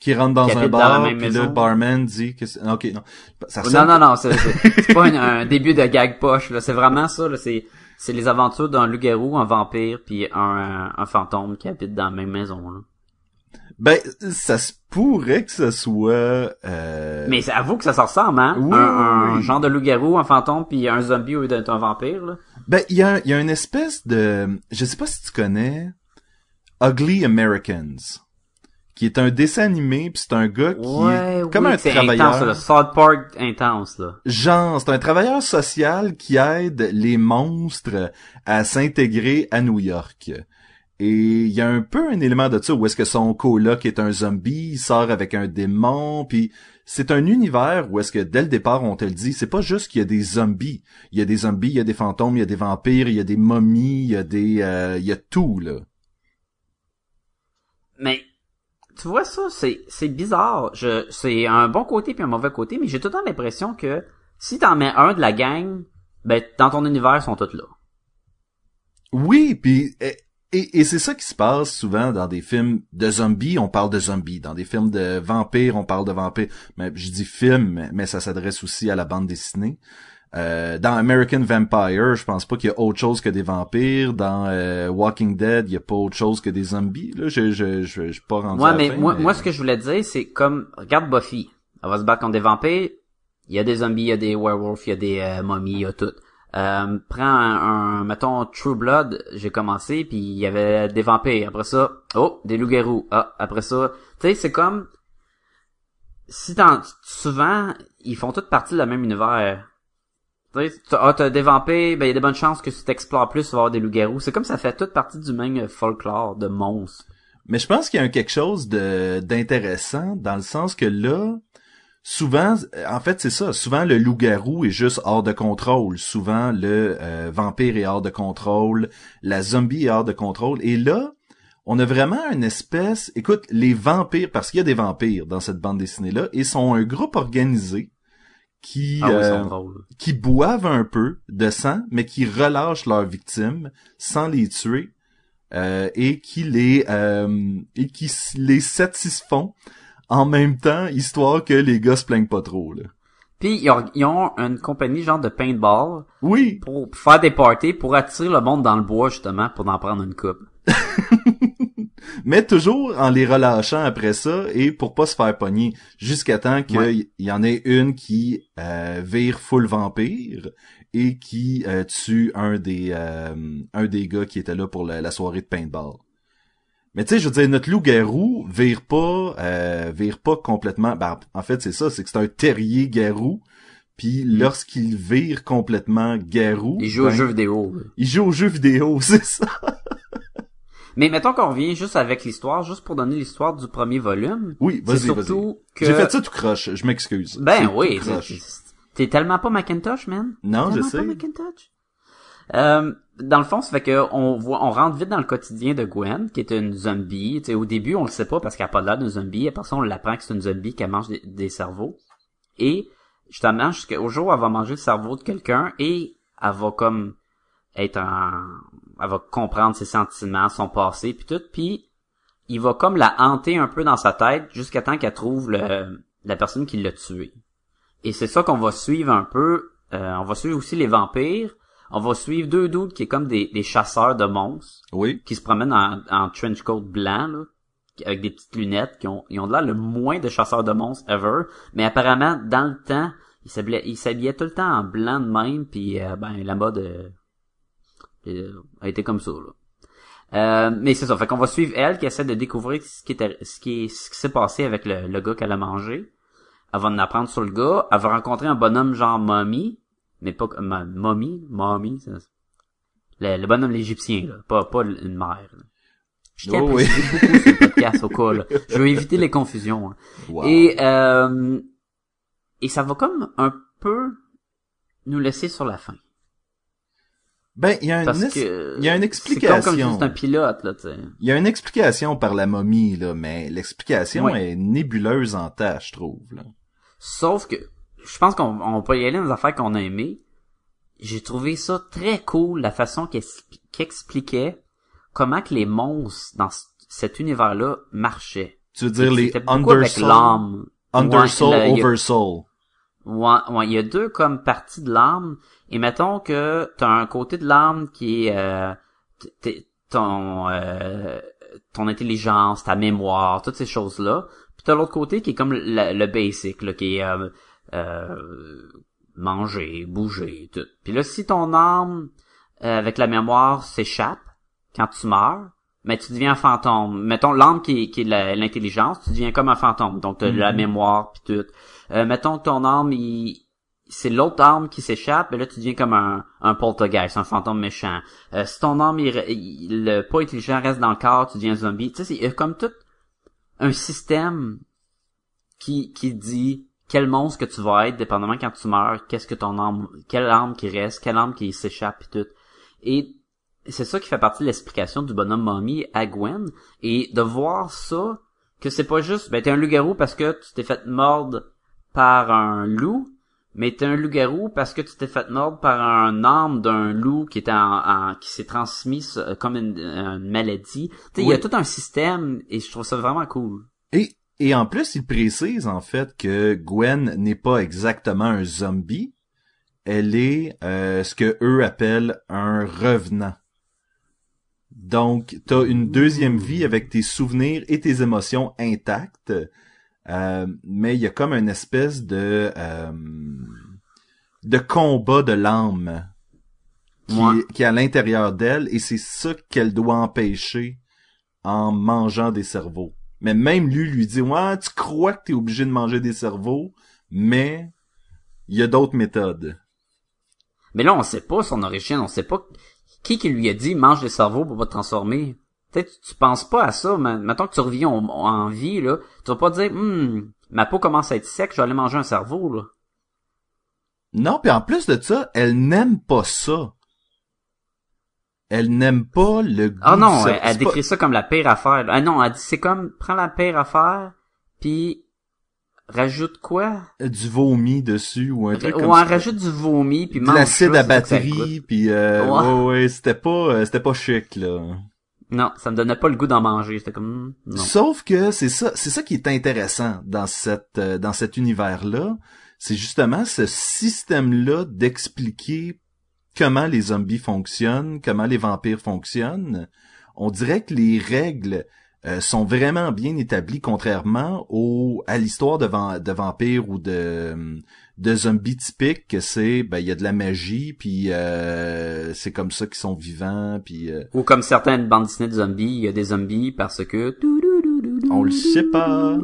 S2: qui rentre dans
S4: qui
S2: un
S4: dans la
S2: bar,
S4: même
S2: puis
S4: maison.
S2: le barman dit que c'est... Ok, non. Ça
S4: non, non, non, c'est, c'est, pas un, un début de gag poche, là. C'est vraiment ça, là. C'est, c'est les aventures d'un loup-garou, un vampire puis un, un fantôme qui habite dans la même maison, là.
S2: Ben, ça se pourrait que ça soit... Euh...
S4: Mais c'est- avoue que ça se ressemble, hein?
S2: Oui,
S4: un, un
S2: oui.
S4: genre de loup-garou, un fantôme, puis un zombie ou un vampire, là.
S2: Ben, il y a, y a une espèce de... Je sais pas si tu connais Ugly Americans, qui est un dessin animé, puis c'est un gars qui est comme
S4: oui,
S2: un travailleur...
S4: intense. South Park intense, là.
S2: Genre, c'est un travailleur social qui aide les monstres à s'intégrer à New York. Et il y a un peu un élément de ça où est-ce que son coloc est un zombie, il sort avec un démon, puis c'est un univers où est-ce que dès le départ on te le dit, c'est pas juste qu'il y a des zombies, il y a des zombies, il y a des fantômes, il y a des vampires, il y a des momies, il y a des, euh, il y a tout là.
S4: Mais, tu vois ça, c'est, c'est bizarre. Je, c'est un bon côté puis un mauvais côté, mais j'ai tout le temps l'impression que si t'en mets un de la gang, ben, dans ton univers, ils sont tous là.
S2: Oui, puis eh, Et, et c'est ça qui se passe souvent dans des films de zombies, on parle de zombies. Dans des films de vampires, on parle de vampires. Mais je dis film, mais, ça s'adresse aussi à la bande dessinée. Euh, dans American Vampire, je pense pas qu'il y a autre chose que des vampires. Dans euh, Walking Dead, il y a pas autre chose que des zombies. Là, je je je, je suis pas rendu
S4: Ouais,
S2: à la
S4: mais
S2: fin,
S4: moi, moi, ce que je voulais dire, c'est comme, regarde Buffy. Elle va se battre contre des vampires. Il y a des zombies, il y a des werewolves, il y a des euh, momies, il y a tout. Euh, prends un, un, mettons, True Blood, j'ai commencé, puis il y avait des vampires. Après ça, oh, des loups-garous. Ah, après ça, tu sais, c'est comme, si t'en, souvent, ils font toutes partie de la même univers. Tu sais, ah, des vampires, ben il y a des bonnes chances que si t'explores plus, tu vas des loups-garous. C'est comme ça fait toute partie du même folklore de monstres.
S2: Mais je pense qu'il y a quelque chose de d'intéressant dans le sens que là, souvent, en fait, c'est ça. Souvent, le loup-garou est juste hors de contrôle. Souvent, le euh, vampire est hors de contrôle. La zombie est hors de contrôle. Et là, on a vraiment une espèce... Écoute, les vampires, parce qu'il y a des vampires dans cette bande dessinée-là, ils sont un groupe organisé qui...
S4: Ah oui,
S2: euh, qui boivent un peu de sang, mais qui relâchent leurs victimes sans les tuer euh, et qui les euh, et qui les satisfont en même temps, histoire que les gars se plaignent pas trop. Là.
S4: Puis ils ont, ils ont une compagnie genre de paintball
S2: Oui,
S4: pour faire des parties pour attirer le monde dans le bois justement pour en prendre une coupe. (laughs)
S2: mais toujours en les relâchant après ça et pour pas se faire pogner jusqu'à temps qu'il
S4: Ouais.
S2: y, en ait une qui euh, vire full vampire et qui euh, tue un des euh, un des gars qui était là pour la, la soirée de paintball. Mais tu sais, je veux dire, notre loup-garou vire pas, euh, vire pas complètement. Ben, en fait, c'est ça, c'est que c'est un terrier garou. Puis lorsqu'il vire complètement garou,
S4: Ils jouent
S2: ben,
S4: aux jeux vidéo.
S2: il joue aux jeux vidéo, (laughs) c'est ça.
S4: Mais mettons qu'on revient juste avec l'histoire, juste pour donner l'histoire du premier volume.
S2: Oui, vas-y,
S4: surtout que...
S2: J'ai fait ça tout croche, je m'excuse.
S4: Ben oui, t'es tellement pas Macintosh, man.
S2: Non, je
S4: Tellement
S2: sais.
S4: pas Macintosh. Euh, dans le fond, ça fait que on voit, on rentre vite dans le quotidien de Gwen, qui est une zombie. Tu sais, au début, on le sait pas parce qu'elle a pas l'air d'une zombie. Après ça, on l'apprend que c'est une zombie qui mange des, cerveaux. Et justement, jusqu'au jour où elle va manger le cerveau de quelqu'un et elle va comme être un, elle va comprendre ses sentiments, son passé, puis tout. Puis il va comme la hanter un peu dans sa tête jusqu'à temps qu'elle trouve le, la personne qui l'a tué. Et c'est ça qu'on va suivre un peu. Euh, on va suivre aussi les vampires. On va suivre deux doutes qui est comme des, des chasseurs de monstres
S2: Oui.
S4: qui se promènent en, en trench coat blanc là, avec des petites lunettes qui ont ils ont de l'air le moins de chasseurs de monstres ever. Mais apparemment dans le temps ils s'habillaient ils s'habillaient tout le temps en blanc de même puis euh, ben la mode euh, euh, a été comme ça là. Euh, mais c'est ça, fait qu'on va suivre elle qui essaie de découvrir ce qui était ce qui est ce qui s'est passé avec le, le gars qu'elle a mangé. Elle va en apprendre sur le gars, elle va rencontrer un bonhomme genre mommy, mais pas ma- mommy, mommy, ça- le, le bonhomme l'égyptien là, pas pas une mère. là. Je tiens
S2: Oh oui.
S4: beaucoup le podcast au cas là. Je veux éviter les confusions. hein.
S2: Wow.
S4: Et euh, et ça va comme un peu nous laisser sur la fin.
S2: Ben, il y a une,
S4: Parce
S2: es-
S4: que
S2: il y a une
S4: C'est
S2: explication.
S4: comme, comme c'était un pilote là, tu sais.
S2: Il y a une explication par la momie, là, mais l'explication
S4: Oui.
S2: est nébuleuse en tâche, je trouve. Là.
S4: Sauf que je pense qu'on on peut y aller dans les affaires qu'on a aimées. J'ai trouvé ça très cool la façon qu'il expli- qu'il expliquait comment que les monstres dans cet univers-là marchaient.
S2: Tu veux dire les undersoul,
S4: l'âme.
S2: undersoul,
S4: Ouais, le- il y a-
S2: oversoul.
S4: Ouais, ouais, il y a deux comme parties de l'âme. Et mettons que t'as un côté de l'âme qui est euh, ton euh, ton intelligence, ta mémoire, toutes ces choses-là. Puis t'as l'autre côté qui est comme le, le basic, là, qui est euh, euh, manger, bouger, tout. Puis là, si ton âme euh, avec la mémoire s'échappe quand tu meurs, mais tu deviens un fantôme. Mettons l'âme qui est, qui est l'intelligence, tu deviens comme un fantôme. Donc t'as la
S2: Mhm.
S4: mémoire puis tout. Euh, mettons que ton âme, il, c'est l'autre âme qui s'échappe, et là tu deviens comme un, un poltergeist, un fantôme méchant. Euh, si ton âme, il, le pas intelligent reste dans le corps, tu deviens un zombie. Tu sais, c'est- il y a comme tout un système qui, qui dit quel monstre que tu vas être, dépendamment quand tu meurs, qu'est-ce que ton âme, quelle âme qui reste, quelle âme qui s'échappe et tout. Et c'est ça qui fait partie de l'explication du bonhomme mommy à Gwen. Et de voir ça, que c'est pas juste, ben t'es un loup-garou parce que tu t'es fait mordre par un loup, mais t'es un loup-garou parce que tu t'es fait mordre par un arme d'un loup qui était en, en- qui s'est transmis comme une, une maladie. Tu il y a tout un système et je trouve ça vraiment cool.
S2: Et, et en plus, il précise en fait que Gwen n'est pas exactement un zombie. Elle est euh, ce que eux appellent un revenant. Donc, t'as une deuxième vie avec tes souvenirs et tes émotions intactes, euh, mais il y a comme une espèce de euh, de combat de l'âme qui,
S4: Ouais.
S2: qui est à l'intérieur d'elle, et c'est ça qu'elle doit empêcher en mangeant des cerveaux. Mais même lui lui dit ouais tu crois que t'es obligé de manger des cerveaux mais il y a d'autres méthodes.
S4: Mais là, on sait pas son origine, on sait pas qui qui lui a dit mange des cerveaux pour pas te transformer. Peut-être tu penses pas à ça, mais mettons que tu reviens en, en vie, là, tu vas pas te dire Hum, ma peau commence à être sec, je vais aller manger un cerveau, là.
S2: Non, puis en plus de ça, elle n'aime pas ça. Elle n'aime pas le goût
S4: Ah non, elle,
S2: pas-
S4: décrit ça comme la pire affaire. là. Ah non, elle dit c'est comme prends la pire affaire, puis rajoute quoi?
S2: du vomi dessus ou un truc comme ça.
S4: rajoute du vomi puis
S2: de
S4: mange
S2: l'acide à batterie puis euh,
S4: Ouais.
S2: ouais ouais, c'était pas euh, c'était pas chic là.
S4: Non, ça me donnait pas le goût d'en manger, c'était comme hmm, non.
S2: Sauf que c'est ça, c'est ça qui est intéressant dans cette euh, dans cet univers-là, c'est justement ce système-là d'expliquer comment les zombies fonctionnent, comment les vampires fonctionnent. On dirait que les règles euh, sont vraiment bien établies contrairement au à l'histoire de, van- de vampires ou de de zombies typiques que c'est ben il y a de la magie puis euh, c'est comme ça qu'ils sont vivants puis euh,
S4: Ou comme certaines bandes dessinées de zombies, il y a des zombies parce que
S2: on le sait pas.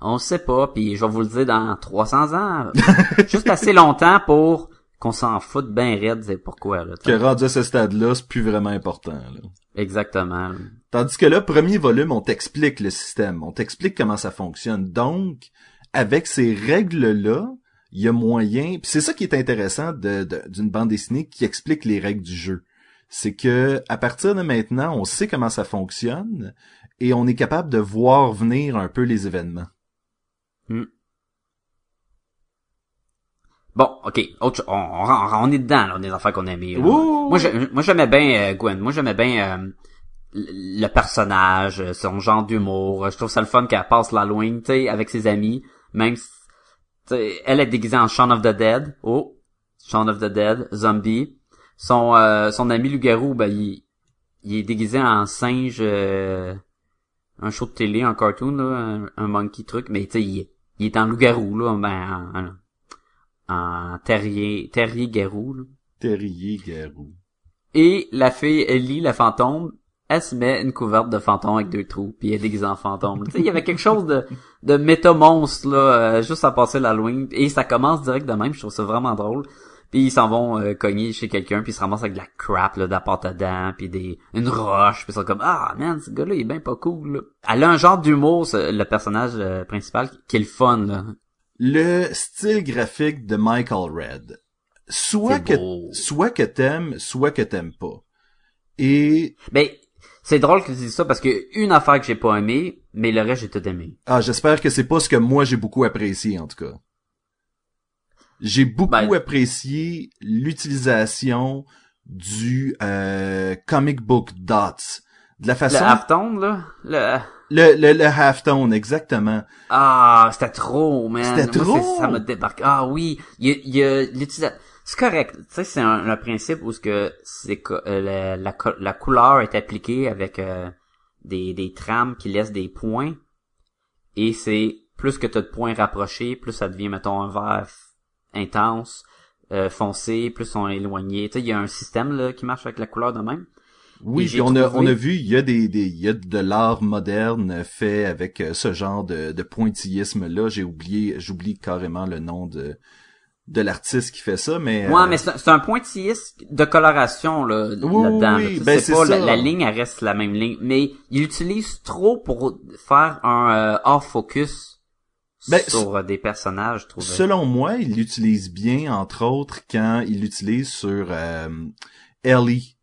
S4: On le sait pas, puis je vais vous le dire dans 300 ans. (laughs) Juste assez longtemps pour qu'on s'en foute bien raide, c'est pourquoi, là.
S2: que rendu à ce stade-là, c'est plus vraiment important. Là.
S4: Exactement. là.
S2: Tandis que là, premier volume, on t'explique le système, on t'explique comment ça fonctionne. Donc, avec ces règles-là, il y a moyen. Puis c'est ça qui est intéressant de- de- d'une bande dessinée qui explique les règles du jeu. C'est que à partir de maintenant, on sait comment ça fonctionne et on est capable de voir venir un peu les événements.
S4: Bon, ok, autre on, on, on est dedans, là, des affaires qu'on.
S2: Ouh!
S4: Moi, j'ai- moi, j'aimais bien euh, Gwen. Moi, j'aimais bien euh, le personnage, euh, son genre d'humour. Je trouve ça le fun qu'elle passe l'Halloween, tu sais, avec ses amis. Même, si- elle est déguisée en Shaun of the Dead. Oh, Shaun of the Dead, zombie. Son euh, son ami loup-garou, ben, il, il est déguisé en singe, euh, un show de télé, un cartoon, là, un, un monkey truc. Mais tu sais, il, il est en loup-garou, là, ben, en, en- en terrier, terrier garou, là.
S2: Terrier Garou.
S4: Et la fille Ellie, la fantôme, elle se met une couverte de fantôme avec deux trous, puis elle est déguisée en fantôme. Tu sais, il y avait quelque chose de, de méta-monstre, là, euh, juste à passer l'Halloween. Et ça commence direct de même, je trouve ça vraiment drôle. Puis ils s'en vont euh, cogner chez quelqu'un, puis ils se ramassent avec de la crap, là, de la pâte à dents, puis des une roche, puis ils sont comme « Ah, man, ce gars-là, il est bien pas cool, là. » Elle a un genre d'humour, le personnage euh, principal, qui est le fun, là.
S2: Le style graphique de Michael Red. Soit que, soit que t'aimes, soit que t'aimes pas. Et
S4: Ben, c'est drôle que tu dises ça, parce que une affaire que j'ai pas aimé, mais le reste, j'ai tout aimé.
S2: Ah, j'espère que c'est pas ce que moi j'ai beaucoup apprécié en tout cas. J'ai beaucoup
S4: Ben-
S2: apprécié l'utilisation du euh, comic book dots, de la
S4: Le
S2: façon
S4: halftone, là, le...
S2: le le, le halftone exactement.
S4: Ah, c'était trop, man.
S2: C'était trop.
S4: Ça me débarque. Ah oui, il y a, l'utilisation. C'est correct. Tu sais, c'est un, un principe où ce que c'est euh, la, la, la couleur est appliquée avec euh, des, des trames qui laissent des points. Et c'est plus que tu as de points rapprochés, plus ça devient, mettons, un vert intense, euh, foncé, plus on est éloigné. Tu sais, il y a un système là qui marche avec la couleur de même.
S2: Oui, puis on a
S4: trouvé-
S2: on a vu il y a des des il y a de l'art moderne fait avec euh, ce genre de de pointillisme là, j'ai oublié j'oublie carrément le nom de de l'artiste qui fait ça mais
S4: Ouais,
S2: euh,
S4: mais c'est un- pointillisme de coloration là,
S2: Oui,
S4: là-dedans.
S2: oui,
S4: là.
S2: Ben,
S4: c'est pas la,
S2: ça.
S4: la ligne, elle reste la même ligne, mais il utilise trop pour faire un euh, off focus
S2: Ben,
S4: sur euh, des personnages, je trouve.
S2: Selon moi, il l'utilise bien, entre autres, quand il l'utilise sur euh, Ellie,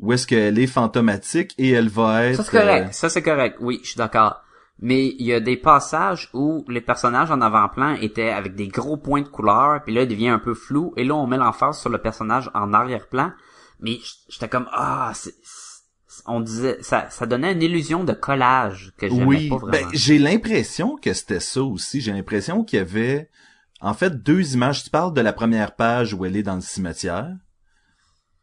S2: où est-ce qu'elle est fantomatique et elle va être...
S4: Ça c'est correct,
S2: euh,
S4: ça c'est correct. Oui, je suis d'accord. Mais il y a des passages où les personnages en avant-plan étaient avec des gros points de couleur, puis là, il devient un peu flou, et là, on met l'emphase sur le personnage en arrière-plan. Mais j'étais comme, ah, c'est- c'est- on disait, ça, ça donnait une illusion de collage que j'aimais
S2: Oui,
S4: pas
S2: ben, j'ai l'impression que c'était ça aussi. J'ai l'impression qu'il y avait, en fait, deux images. Tu parles de la première page où elle est dans le cimetière.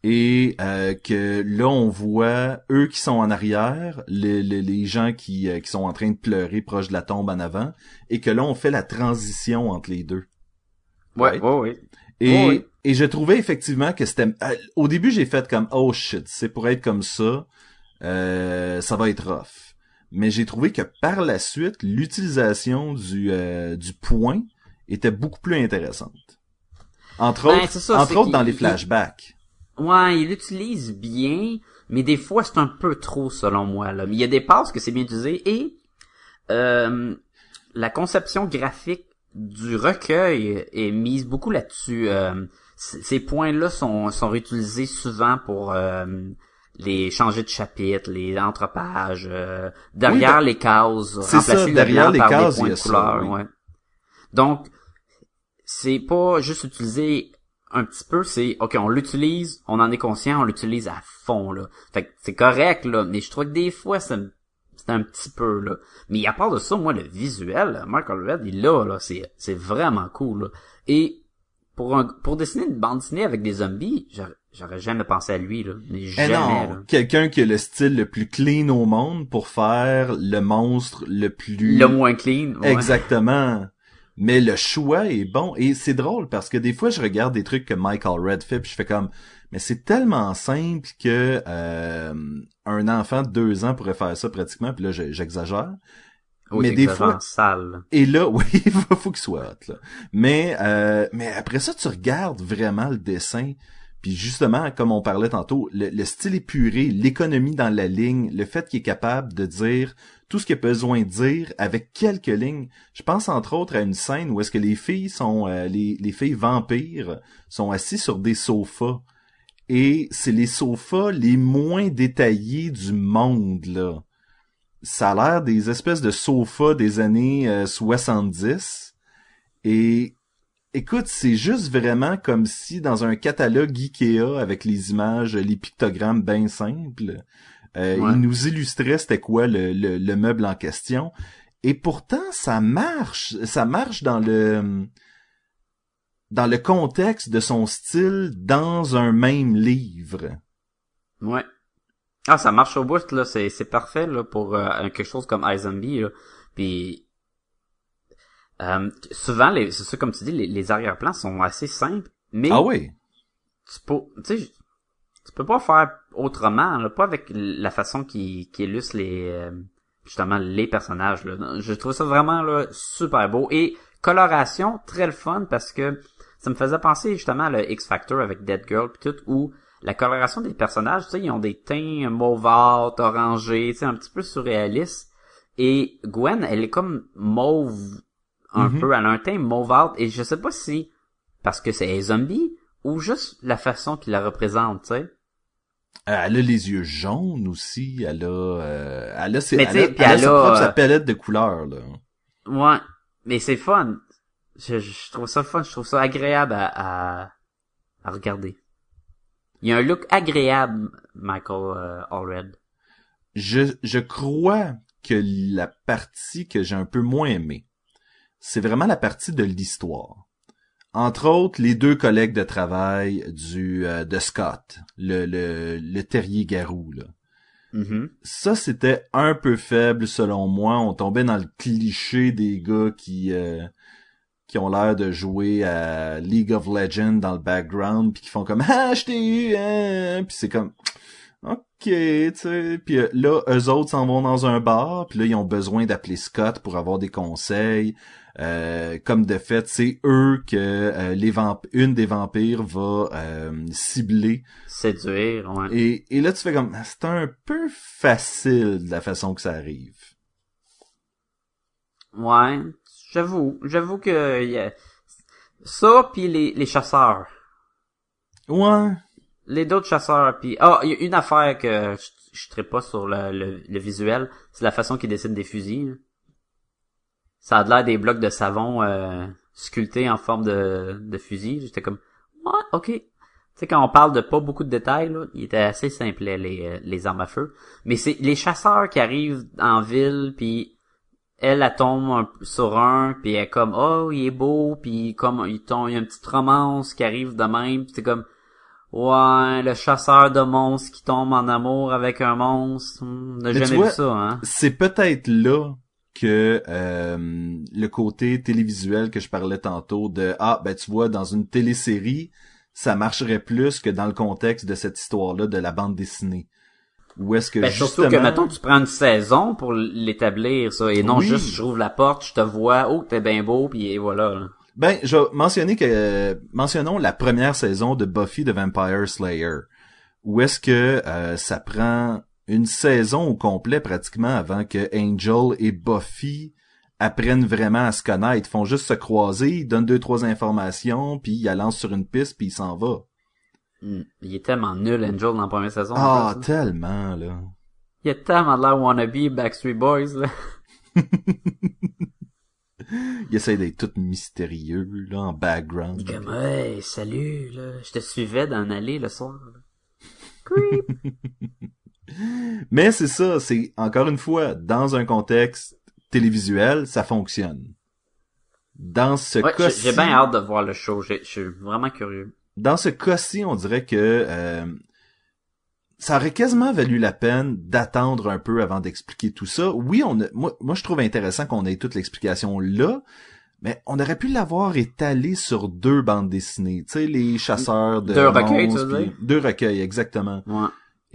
S2: Et euh, que là, on voit eux qui sont en arrière, les, les, les gens qui, euh, qui sont en train de pleurer proche de la tombe en avant, et que là, on fait la transition entre les deux.
S4: ouais, ouais, ouais.
S2: Et,
S4: Oh oui.
S2: et je trouvais effectivement que c'était... euh, Au début, j'ai fait comme « Oh shit, c'est pour être comme ça, euh, ça va être rough. » Mais j'ai trouvé que par la suite, l'utilisation du, euh, du point était beaucoup plus intéressante. Entre
S4: Ben,
S2: autres,
S4: ça,
S2: entre autres dans les flashbacks.
S4: Ouais, il l'utilise bien, mais des fois c'est un peu trop selon moi. Là. Mais il y a des passes que c'est bien utilisé et euh, la conception graphique du recueil est mise beaucoup là-dessus. Euh, ces points-là sont, sont réutilisés souvent pour euh, les changer de chapitre, les entrepages, euh, derrière
S2: Oui, ben,
S4: les cases,
S2: c'est ça,
S4: remplacer le
S2: derrière les
S4: par
S2: cases,
S4: des points de
S2: ça,
S4: couleur.
S2: oui.
S4: ouais. Donc, c'est pas juste utiliser un petit peu, c'est ok, on l'utilise, on en est conscient, on l'utilise à fond là. Fait que c'est correct là, mais je trouve que des fois c'est c'est un petit peu là. Mais à part de ça, moi le visuel, Michael Red, il là là, c'est c'est vraiment cool là. Et pour un pour dessiner une bande dessinée avec des zombies, j'aurais- jamais pensé à lui là, mais
S2: Eh
S4: jamais
S2: quelqu'un qui a le style le plus clean au monde pour faire le monstre le plus...
S4: Le moins clean. ouais.
S2: Exactement. Mais le choix est bon. Et c'est drôle parce que des fois, je regarde des trucs que Michael Red fait puis je fais comme, mais c'est tellement simple que euh, un enfant de deux ans pourrait faire ça pratiquement. Puis là, je- j'exagère.
S4: Oh,
S2: mais des fois-
S4: sale.
S2: Et là, (laughs) oui, il faut, faut qu'il soit hot, là. Mais, euh, mais après ça, tu regardes vraiment le dessin. Puis justement, comme on parlait tantôt, le, le style épuré, l'économie dans la ligne, le fait qu'il est capable de dire tout ce qu'il a besoin de dire avec quelques lignes. Je pense entre autres à une scène où est-ce que les filles sont, euh, les, les filles vampires sont assis sur des sofas. Et c'est les sofas les moins détaillés du monde, là ça a l'air des espèces de sofas des années euh, 70. Et écoute, c'est juste vraiment comme si dans un catalogue Ikea avec les images, les pictogrammes bien simples, euh,
S4: Ouais.
S2: il nous illustrait c'était quoi le, le, le meuble en question. Et pourtant, ça marche. Ça marche dans le dans le contexte de son style dans un même livre.
S4: Ouais. Ah, ça marche au bout, là. C'est, c'est parfait, là, pour euh, quelque chose comme iZombie, là. Puis, euh, souvent, les, c'est ça, comme tu dis, les, les arrière-plans sont assez simples, mais
S2: Ah oui.
S4: tu peux, tu sais, tu peux pas faire autrement, là, pas avec la façon qui, qui illustre les, euh, justement, les personnages, là. Je trouve ça vraiment, là, super beau. Et coloration, très le fun, parce que ça me faisait penser, justement, à le X-Factor avec Dead Girl pis tout, où la coloration des personnages, tu sais, ils ont des teints mauvâtres, orangés, tu sais, un petit peu surréalistes. Et Gwen, elle est comme mauve, un
S2: Mhm.
S4: peu, elle a un teint mauvâtre, et je sais pas si parce que c'est un zombie ou juste la façon qu'il la représente, tu sais.
S2: Euh, Elle a les yeux jaunes aussi. Elle a, euh, elle a, ses, elle elle a sa propre
S4: euh,
S2: sa palette de couleurs là.
S4: Ouais, mais c'est fun. Je, je trouve ça fun, je trouve ça agréable à, à, à regarder. Il y a un look agréable, Michael euh, Allred.
S2: Je, je crois que la partie que j'ai un peu moins aimée, c'est vraiment la partie de l'histoire. Entre autres, les deux collègues de travail du euh, de Scott, le, le, le terrier garou là.
S4: Mhm.
S2: ça c'était un peu faible selon moi. On tombait dans le cliché des gars qui euh, qui ont l'air de jouer à League of Legends dans le background puis qui font comme ah je t'ai eu hein puis c'est comme ok tu sais puis euh, là eux autres s'en vont dans un bar puis là ils ont besoin d'appeler Scott pour avoir des conseils Euh, comme de fait c'est eux que euh, les vamp une des vampires va euh, cibler
S4: Séduire, ouais.
S2: et, et là, tu fais comme, c'est un peu facile de la façon que ça arrive.
S4: Ouais, j'avoue, j'avoue que y a... ça puis les, les chasseurs.
S2: Ouais.
S4: Les d'autres chasseurs puis ah, il y a une affaire que je, je pas sur le, le, le visuel, c'est la façon qu'ils dessinent des fusils. Ça a l'air des blocs de savon euh, sculptés en forme de, de fusil. J'étais comme, ouais, ok. Tu sais, quand on parle de pas beaucoup de détails, là, il était assez simple, les, euh, les armes à feu. Mais c'est les chasseurs qui arrivent en ville, puis elle, elle tombe sur un, puis elle est comme, oh, il est beau, puis comme, il tombe, il y a une petite romance qui arrive de même, puis c'est comme, ouais, le chasseur de monstres qui tombe en amour avec un monstre, hmm, on n'a jamais
S2: vois,
S4: vu ça, hein.
S2: C'est peut-être là que euh, le côté télévisuel que je parlais tantôt de ah ben tu vois dans une télésérie ça marcherait plus que dans le contexte de cette histoire-là de la bande dessinée. Ou est-ce que
S4: Ben,
S2: justement
S4: surtout que, mettons, tu prends une saison pour l'établir, ça, et non
S2: Oui.
S4: juste, je rouvre la porte, je te vois, oh, t'es bien beau, puis voilà, là.
S2: Ben, je vais mentionner que euh, mentionnons la première saison de Buffy the Vampire Slayer, où est-ce que euh, ça prend une saison au complet pratiquement avant que Angel et Buffy apprennent vraiment à se connaître, Ils font juste se croiser, ils donnent deux trois informations, puis ils la lancent sur une piste, puis il s'en va.
S4: Hmm. Il est tellement nul, Angel, dans la première saison.
S2: Ah,
S4: là.
S2: tellement là.
S4: Il a tellement l'air wannabe Backstreet Boys, là. (laughs)
S2: Il essaie d'être tout mystérieux là en background.
S4: Il est comme, hey, salut, là. Je te suivais dans une allée le soir, là. (laughs) Creep. (laughs)
S2: Mais c'est ça, c'est encore une fois dans un contexte télévisuel, ça fonctionne. Dans ce
S4: Ouais,
S2: cas-ci,
S4: j'ai bien hâte de voir le show. Je suis vraiment curieux.
S2: dans ce cas-ci, on dirait que euh, ça aurait quasiment valu la peine d'attendre un peu avant d'expliquer tout ça. Oui, on a, moi, moi je trouve intéressant qu'on ait toute l'explication là, mais on aurait pu l'avoir étalé sur deux bandes dessinées, tu sais, les chasseurs de
S4: Deux recueils, tu veux dire?
S2: deux recueils exactement.
S4: Ouais.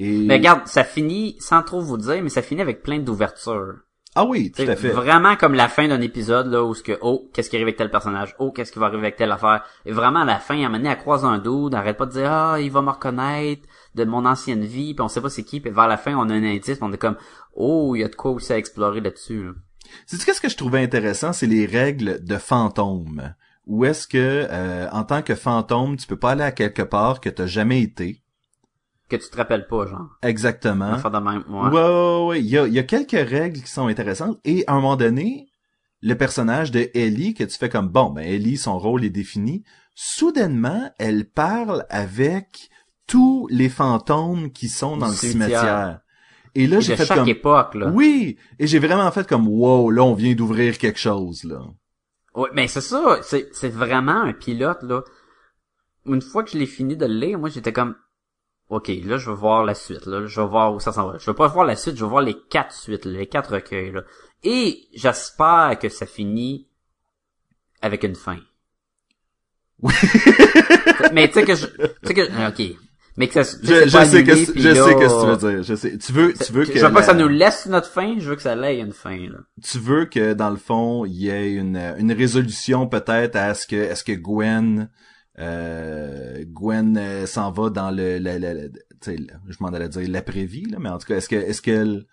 S2: Et
S4: Mais regarde, ça finit, sans trop vous dire, mais ça finit avec plein d'ouvertures.
S2: ah oui, tout
S4: C'est
S2: à fait.
S4: vraiment comme la fin d'un épisode, là, où ce que, oh, qu'est-ce qui arrive avec tel personnage? Oh, qu'est-ce qui va arriver avec telle affaire? Et vraiment, à la fin, à un moment donné, elle croise un dude, arrête pas de dire, ah, il va me reconnaître de mon ancienne vie, puis on sait pas c'est qui, puis vers la fin, on a un indice, puis on est comme, oh, il y a de quoi aussi à explorer là-dessus, là.
S2: C'est qu'est-ce que je trouvais intéressant, c'est les règles de fantôme. Où est-ce que euh, en tant que fantôme, tu peux pas aller à quelque part que t'as jamais été.
S4: Que tu te rappelles pas, genre.
S2: Exactement.
S4: Enfin, de même,
S2: Ouais,
S4: ouais.
S2: Il y a, il y a quelques règles qui sont intéressantes. Et à un moment donné, le personnage de Ellie, que tu fais comme bon, ben Ellie, son rôle est défini. Soudainement, elle parle avec tous les fantômes qui sont dans le
S4: cimetière.
S2: cimetière. Et là, j'ai fait
S4: chaque
S2: comme
S4: époque, là.
S2: oui, et j'ai vraiment fait comme wow, là on vient d'ouvrir quelque chose là.
S4: Ouais, mais c'est ça, c'est, c'est vraiment un pilote, là. Une fois que je l'ai fini de le lire, moi, j'étais comme, OK, là, je veux voir la suite, là. Je veux voir où ça s'en va. Je veux pas voir la suite, je veux voir les quatre suites, là, les quatre recueils, là. Et j'espère que ça finit avec une fin.
S2: Oui.
S4: mais tu sais que je, tu sais que, OK. Mais que ça,
S2: Je, je sais que je sais que tu veux dire. Je sais. Tu veux tu veux que
S4: je veux pas que ça nous laisse notre fin, je veux que ça ait une fin, là.
S2: tu veux que dans le fond il y ait une une résolution peut-être à ce que est-ce que Gwen euh, Gwen euh, s'en va dans le, le, le- le- tu sais, le- je m'en allais dire l'après-vie là, mais en tout cas est-ce que est-ce qu'elle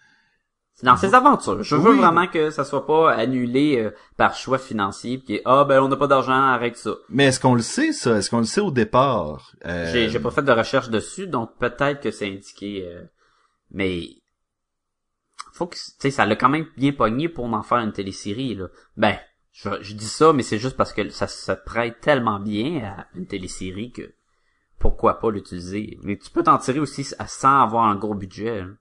S4: dans ses aventures. Je veux vraiment que ça soit pas annulé euh, par choix financier puis ah ben on n'a pas d'argent, arrête ça.
S2: mais est-ce qu'on le sait ça? Est-ce qu'on le sait au départ? Euh,
S4: J'ai j'ai pas fait de recherche dessus, donc peut-être que c'est indiqué mais faut que tu sais ça l'a quand même bien pogné pour en faire une télésérie là. Ben, je, je dis ça mais c'est juste parce que ça se prête tellement bien à une télésérie que pourquoi pas l'utiliser. Mais tu peux t'en tirer aussi sans avoir un gros budget. hein.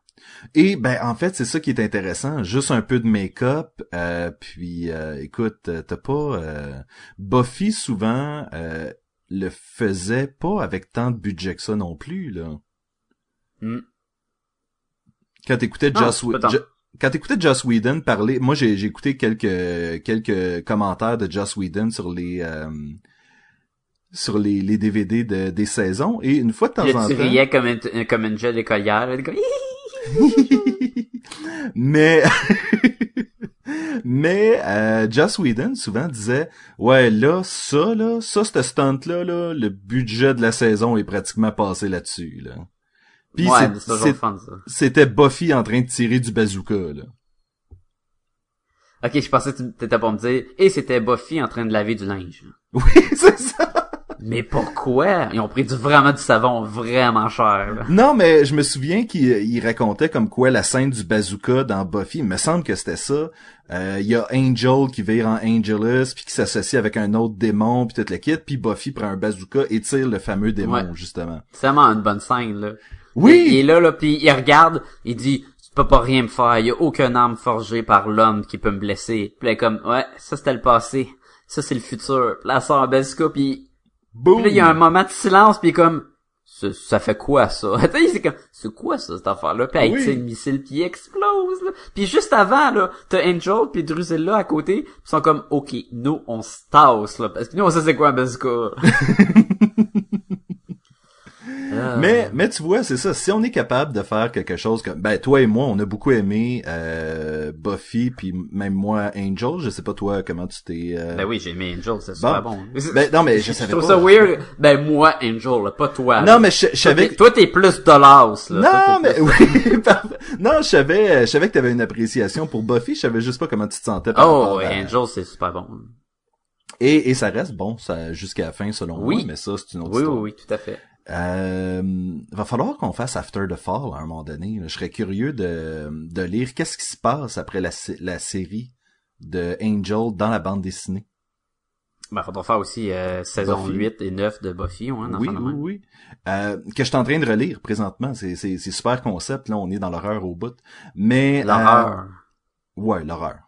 S2: Et ben en fait c'est ça qui est intéressant, juste un peu de make-up, euh, puis euh, écoute, euh, t'as pas euh, Buffy souvent euh, le faisait pas avec tant de budget que ça non plus là.
S4: Hmm.
S2: Quand t'écoutais Joss Whedon, quand t'écoutais Joss Whedon parler, moi j'ai écouté quelques quelques commentaires de Joss Whedon sur les euh, sur les, les DVD de, des saisons et une fois de temps en
S4: tu
S2: temps
S4: riais comme une, comme une jeune écolière. comme, (laughs)
S2: mais (laughs) mais euh, Joss Whedon souvent disait ouais là ça là ça ce stunt là là le budget de la saison est pratiquement passé là-dessus là. Puis
S4: ouais,
S2: c'est-
S4: mais c'est toujours
S2: c'est-
S4: fun, ça.
S2: c'était Buffy en train de tirer du bazooka là.
S4: Ok, je pensais que tu t'étais pour me dire, et c'était Buffy en train de laver du linge.
S2: Oui, (laughs) c'est ça.
S4: Mais pourquoi? Ils ont pris du, vraiment du savon vraiment cher. là.
S2: Non, mais je me souviens qu'il il racontait comme quoi la scène du bazooka dans Buffy, il me semble que c'était ça. Euh, Il y a Angel qui vire en Angelus, puis qui s'associe avec un autre démon, puis toute la kit, puis Buffy prend un bazooka et tire le fameux démon,
S4: Ouais.
S2: justement.
S4: C'est vraiment une bonne scène, là.
S2: Oui!
S4: Il, il est là, là, puis il regarde, il dit, tu peux pas rien me faire, il y a aucune arme forgée par l'homme qui peut me blesser. Puis là, comme, ouais, ça c'était le passé, ça c'est le futur. Puis là, sort un bazooka, puis
S2: Boum!
S4: Puis là, il y a un moment de silence, puis comme, ça, ça fait quoi, ça? (laughs) C'est comme, c'est quoi, ça, cette affaire-là? Puis elle
S2: Oui.
S4: tire le missile, puis il explose, là. Puis juste avant, là, t'as Angel, puis Drusilla à côté, puis ils sont comme, OK, nous, on se tasse, là. Parce que nous, on sait c'est quoi un bazooka. (laughs) Ah.
S2: Mais, mais tu vois, c'est ça. Si on est capable de faire quelque chose comme, ben toi et moi, on a beaucoup aimé euh, Buffy, puis même moi Angel. Je sais pas toi comment tu t'es. euh,
S4: Ben oui, j'ai aimé Angel, c'est super
S2: Bon.
S4: bon.
S2: Ben, non, mais (laughs) je savais
S4: trouve
S2: pas.
S4: ça weird. Ben moi, Angel, là, pas toi.
S2: Non,
S4: là.
S2: mais je, je savais.
S4: Toi, t'es plus Dollhouse, là.
S2: Non,
S4: Toi,
S2: mais
S4: plus-
S2: oui. (laughs) Non, je savais, je savais que t'avais une appréciation pour Buffy. Je savais juste pas comment tu te sentais. Par
S4: Oh,
S2: à-
S4: Angel, c'est super bon.
S2: Et, et ça reste bon, ça jusqu'à la fin selon
S4: Oui.
S2: moi. Mais ça, c'est une autre
S4: Oui, oui,
S2: histoire.
S4: oui, tout à fait.
S2: Euh, va falloir qu'on fasse After the Fall à un moment donné. Je serais curieux de, de lire qu'est-ce qui se passe après la, la série de Angel dans la bande dessinée.
S4: Ben, faudra faire aussi euh, saison
S2: Buffy.
S4: 8 et 9 de Buffy, ouais, dans
S2: oui, oui, oui. Euh, que je suis en train de relire présentement. C'est, c'est, c'est super concept. Là, on est dans l'horreur au bout. Mais
S4: L'horreur.
S2: euh, ouais, l'horreur.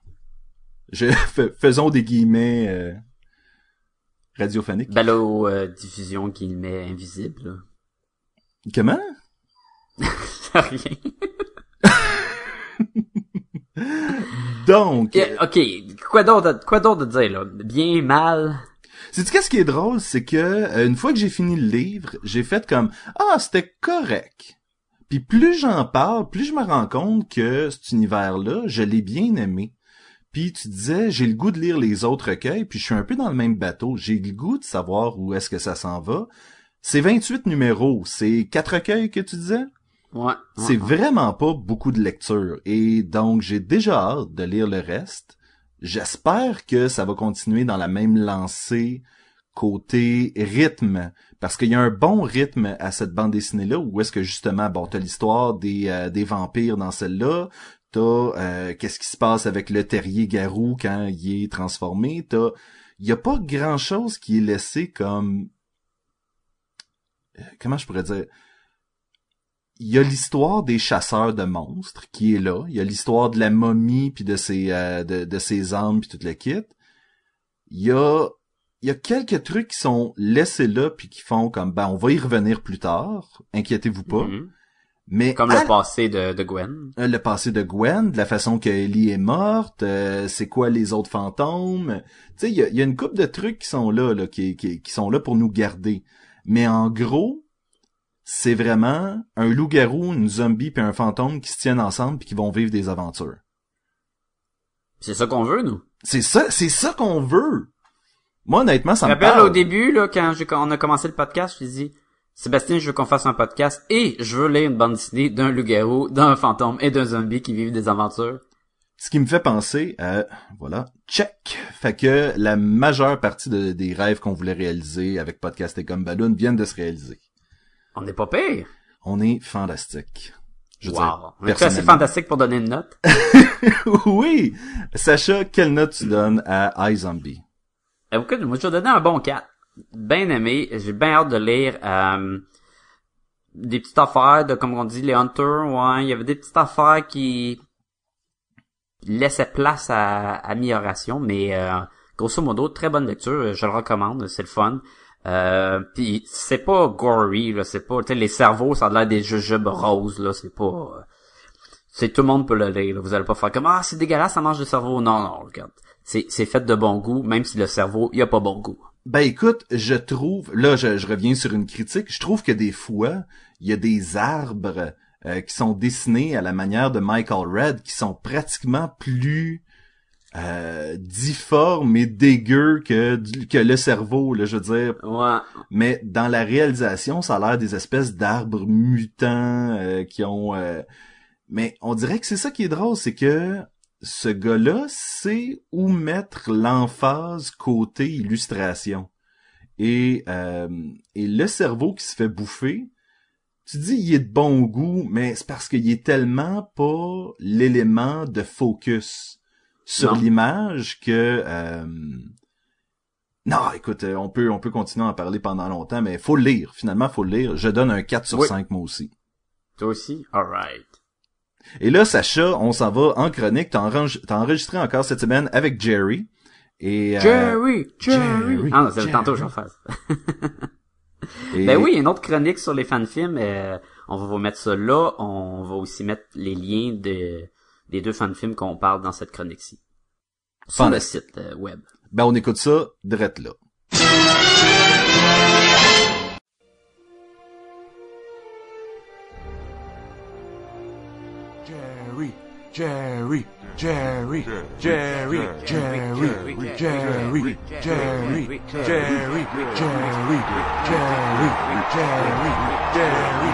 S2: Je (laughs) fais- faisons des guillemets euh, radiophoniques.
S4: Ballo euh, diffusion guillemets invisible. là.
S2: Comment? (laughs)
S4: Rien. (laughs)
S2: Donc,
S4: Yeah, ok, quoi d'autre, quoi d'autre de dire là? Bien, mal?
S2: Sais-tu qu'est-ce qui est drôle, c'est que euh, une fois que j'ai fini le livre, j'ai fait comme ah c'était correct. Puis plus j'en parle, plus je me rends compte que cet univers-là, je l'ai bien aimé. Puis tu disais j'ai le goût de lire les autres recueils, puis je suis un peu dans le même bateau. J'ai le goût de savoir où est-ce que ça s'en va. C'est 28 numéros, c'est quatre recueils que tu disais?
S4: Ouais.
S2: C'est
S4: ouais.
S2: vraiment pas beaucoup de lecture. Et donc, j'ai déjà hâte de lire le reste. J'espère que ça va continuer dans la même lancée côté rythme. Parce qu'il y a un bon rythme à cette bande dessinée-là, où est-ce que justement, bon, t'as l'histoire des, euh, des vampires dans celle-là, t'as euh, qu'est-ce qui se passe avec le terrier garou quand il est transformé, t'as... Y a pas grand-chose qui est laissé comme... euh, Comment je pourrais dire? Il y a l'histoire des chasseurs de monstres qui est là. Il y a l'histoire de la momie puis de ses euh, de, de ses âmes puis toute le kit. Il y a y a quelques trucs qui sont laissés là puis qui font comme ben on va y revenir plus tard. Inquiétez-vous pas.
S4: Mhm.
S2: Mais
S4: Comme
S2: à
S4: le passé de, de Gwen.
S2: euh, le passé de Gwen, de la façon que Ellie est morte, euh, c'est quoi les autres fantômes? Tu sais, il y a, y a une couple de trucs qui sont là, là qui, qui, qui sont là pour nous garder. Mais en gros, c'est vraiment un loup-garou, une zombie puis un fantôme qui se tiennent ensemble puis qui vont vivre des aventures.
S4: C'est ça qu'on veut, nous.
S2: C'est ça, c'est ça qu'on veut. Moi, honnêtement, ça
S4: Je
S2: me
S4: me rappelle
S2: parle.
S4: au début, là, quand, j'ai- quand on a commencé le podcast, je dit, Sébastien, je veux qu'on fasse un podcast et je veux lire une bande dessinée d'un loup-garou, d'un fantôme et d'un zombie qui vivent des aventures.
S2: Ce qui me fait penser à, voilà, check. Fait que la majeure partie de- des rêves qu'on voulait réaliser avec Podcast et comme Balloon viennent de se réaliser.
S4: On n'est pas pire.
S2: On est fantastique. Je
S4: wow.
S2: dire,
S4: On est assez fantastique pour donner une note. (laughs)
S2: oui! Sacha, quelle note tu donnes à iZombie?
S4: Eh, écoute, moi, je vais donner un bon 4. Bien aimé. J'ai bien hâte de lire, euh, des petites affaires de, comme on dit, les Hunters, ouais. Il y avait des petites affaires qui laissaient place à amélioration, mais, euh, grosso modo, très bonne lecture. Je le recommande. C'est le fun. Euh, puis c'est pas gory, là. C'est pas, les cerveaux, ça a l'air des jujubes roses, là. C'est pas, c'est tout le monde peut le lire. là. Vous allez pas faire comme ah c'est dégueulasse, ça mange du cerveau. Non non, regarde, c'est c'est fait de bon goût, même si le cerveau il a pas bon goût.
S2: Ben écoute, je trouve, là je, je reviens sur une critique, je trouve que des fois, il y a des arbres euh, qui sont dessinés à la manière de Michael Red qui sont pratiquement plus euh, difformes et dégueux que, que le cerveau, là, je veux dire.
S4: Ouais.
S2: Mais dans la réalisation, ça a l'air des espèces d'arbres mutants euh, qui ont... euh, Mais on dirait que c'est ça qui est drôle, c'est que ce gars-là sait où mettre l'emphase côté illustration. et, euh, et le cerveau qui se fait bouffer, tu dis il est de bon goût, mais c'est parce qu'il est tellement pas l'élément de focus sur l'image que euh, non, écoute, euh, on peut on peut continuer à en parler pendant longtemps, mais faut le lire. Finalement, faut le lire. Je donne un 4 sur
S4: Oui.
S2: 5 moi aussi.
S4: Toi aussi? Alright.
S2: Et là, Sacha, on s'en va en chronique. T'as enregistré encore cette semaine avec Jerry. Et, euh,
S4: Jerry, Jerry.
S2: Jerry,
S4: Ah non, c'est tantôt je vais faire ça.
S2: et-
S4: Ben oui, une autre chronique sur les fan-films. euh, on va vous mettre ça là. On va aussi mettre les liens de, des deux fan-films qu'on parle dans cette chronique-ci. Sur le site euh, web.
S2: Ben, on écoute ça direct là.
S3: Jerry, Jerry, Jerry, Jerry, Jerry, Jerry, Jerry, Jerry, Jerry, Jerry, Jerry, Jerry,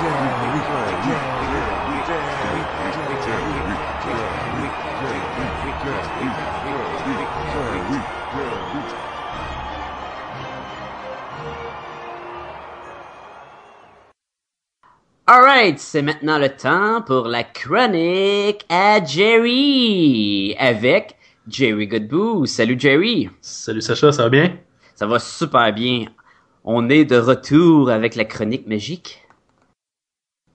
S3: Jerry,
S4: Alright, c'est maintenant le temps pour la chronique à Jerry avec Jerry Goodboo. Salut Jerry.
S6: Salut Sacha, ça va bien?
S4: Ça va super bien. On est de retour avec la chronique magique.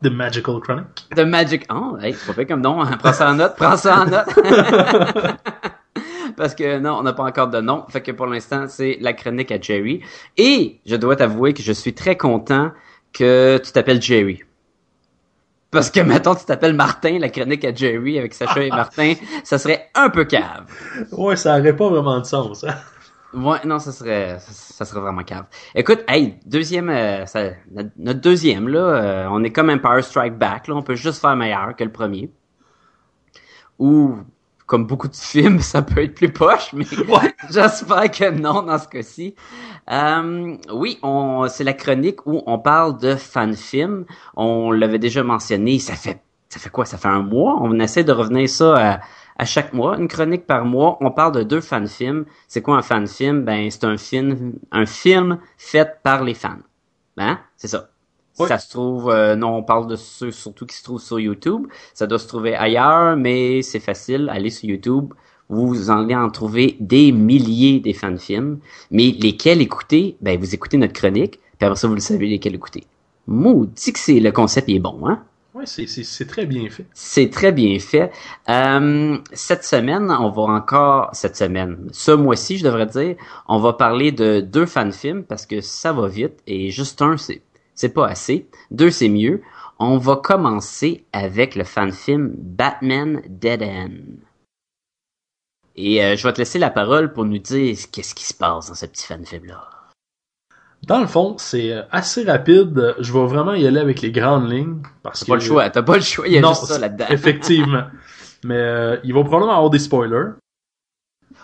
S6: The Magical Chronic.
S4: The Magic. Oh, hey, c'est pas fait comme nom. hein. Prends ça en note. Prends ça en note. (laughs) Parce que non, on n'a pas encore de nom. Fait que pour l'instant, c'est la chronique à Jerry. Et je dois t'avouer que je suis très content que tu t'appelles Jerry. Parce que maintenant tu t'appelles Martin, la chronique à Jerry avec Sacha et Martin, (laughs) ça serait un peu cave.
S6: Ouais, ça aurait pas vraiment de sens, hein?
S4: Ouais, non, ça serait, ça, serait vraiment cave. Écoute, hey, deuxième, euh, ça- notre, notre deuxième là, euh, on est comme Empire Strike Back là, on peut juste faire meilleur que le premier. Ou comme beaucoup de films, (laughs) ça peut être plus poche, mais (laughs) j'espère que non dans ce cas-ci. Euh, oui, on, c'est la chronique où on parle de fan film. On l'avait déjà mentionné, ça fait, ça fait quoi? Ça fait un mois? On essaie de revenir ça à, à chaque mois, une chronique par mois. On parle de deux fan films. C'est quoi un fan film Ben, c'est un film, un film fait par les fans. Hein? C'est ça.
S6: Oui.
S4: Ça se trouve, euh, non, on parle de ceux surtout qui se trouvent sur YouTube. Ça doit se trouver ailleurs, mais c'est facile. Allez sur YouTube, vous allez en trouver des milliers des fan films. Mais lesquels écouter? Ben, vous écoutez notre chronique, puis après ça, vous le savez lesquels écouter. Maudit que c'est le concept est bon, hein?
S6: Ouais, c'est, c'est, c'est très bien fait.
S4: c'est très bien fait. Euh, cette semaine, on va encore cette semaine, ce mois-ci, je devrais dire, on va parler de deux fan films parce que ça va vite et juste un, c'est c'est pas assez. Deux, c'est mieux. On va commencer avec le fan film Batman Dead End. Et euh, je vais te laisser la parole pour nous dire qu'est-ce qui se passe dans ce petit fan film là.
S6: Dans le fond, c'est euh, assez rapide. Je vais vraiment y aller avec les grandes lignes. Parce
S4: T'as
S6: que,
S4: pas le choix, t'as pas le choix, il y a
S6: non,
S4: juste ça là-dedans.
S6: Effectivement. (laughs) Mais euh, il va probablement avoir des spoilers.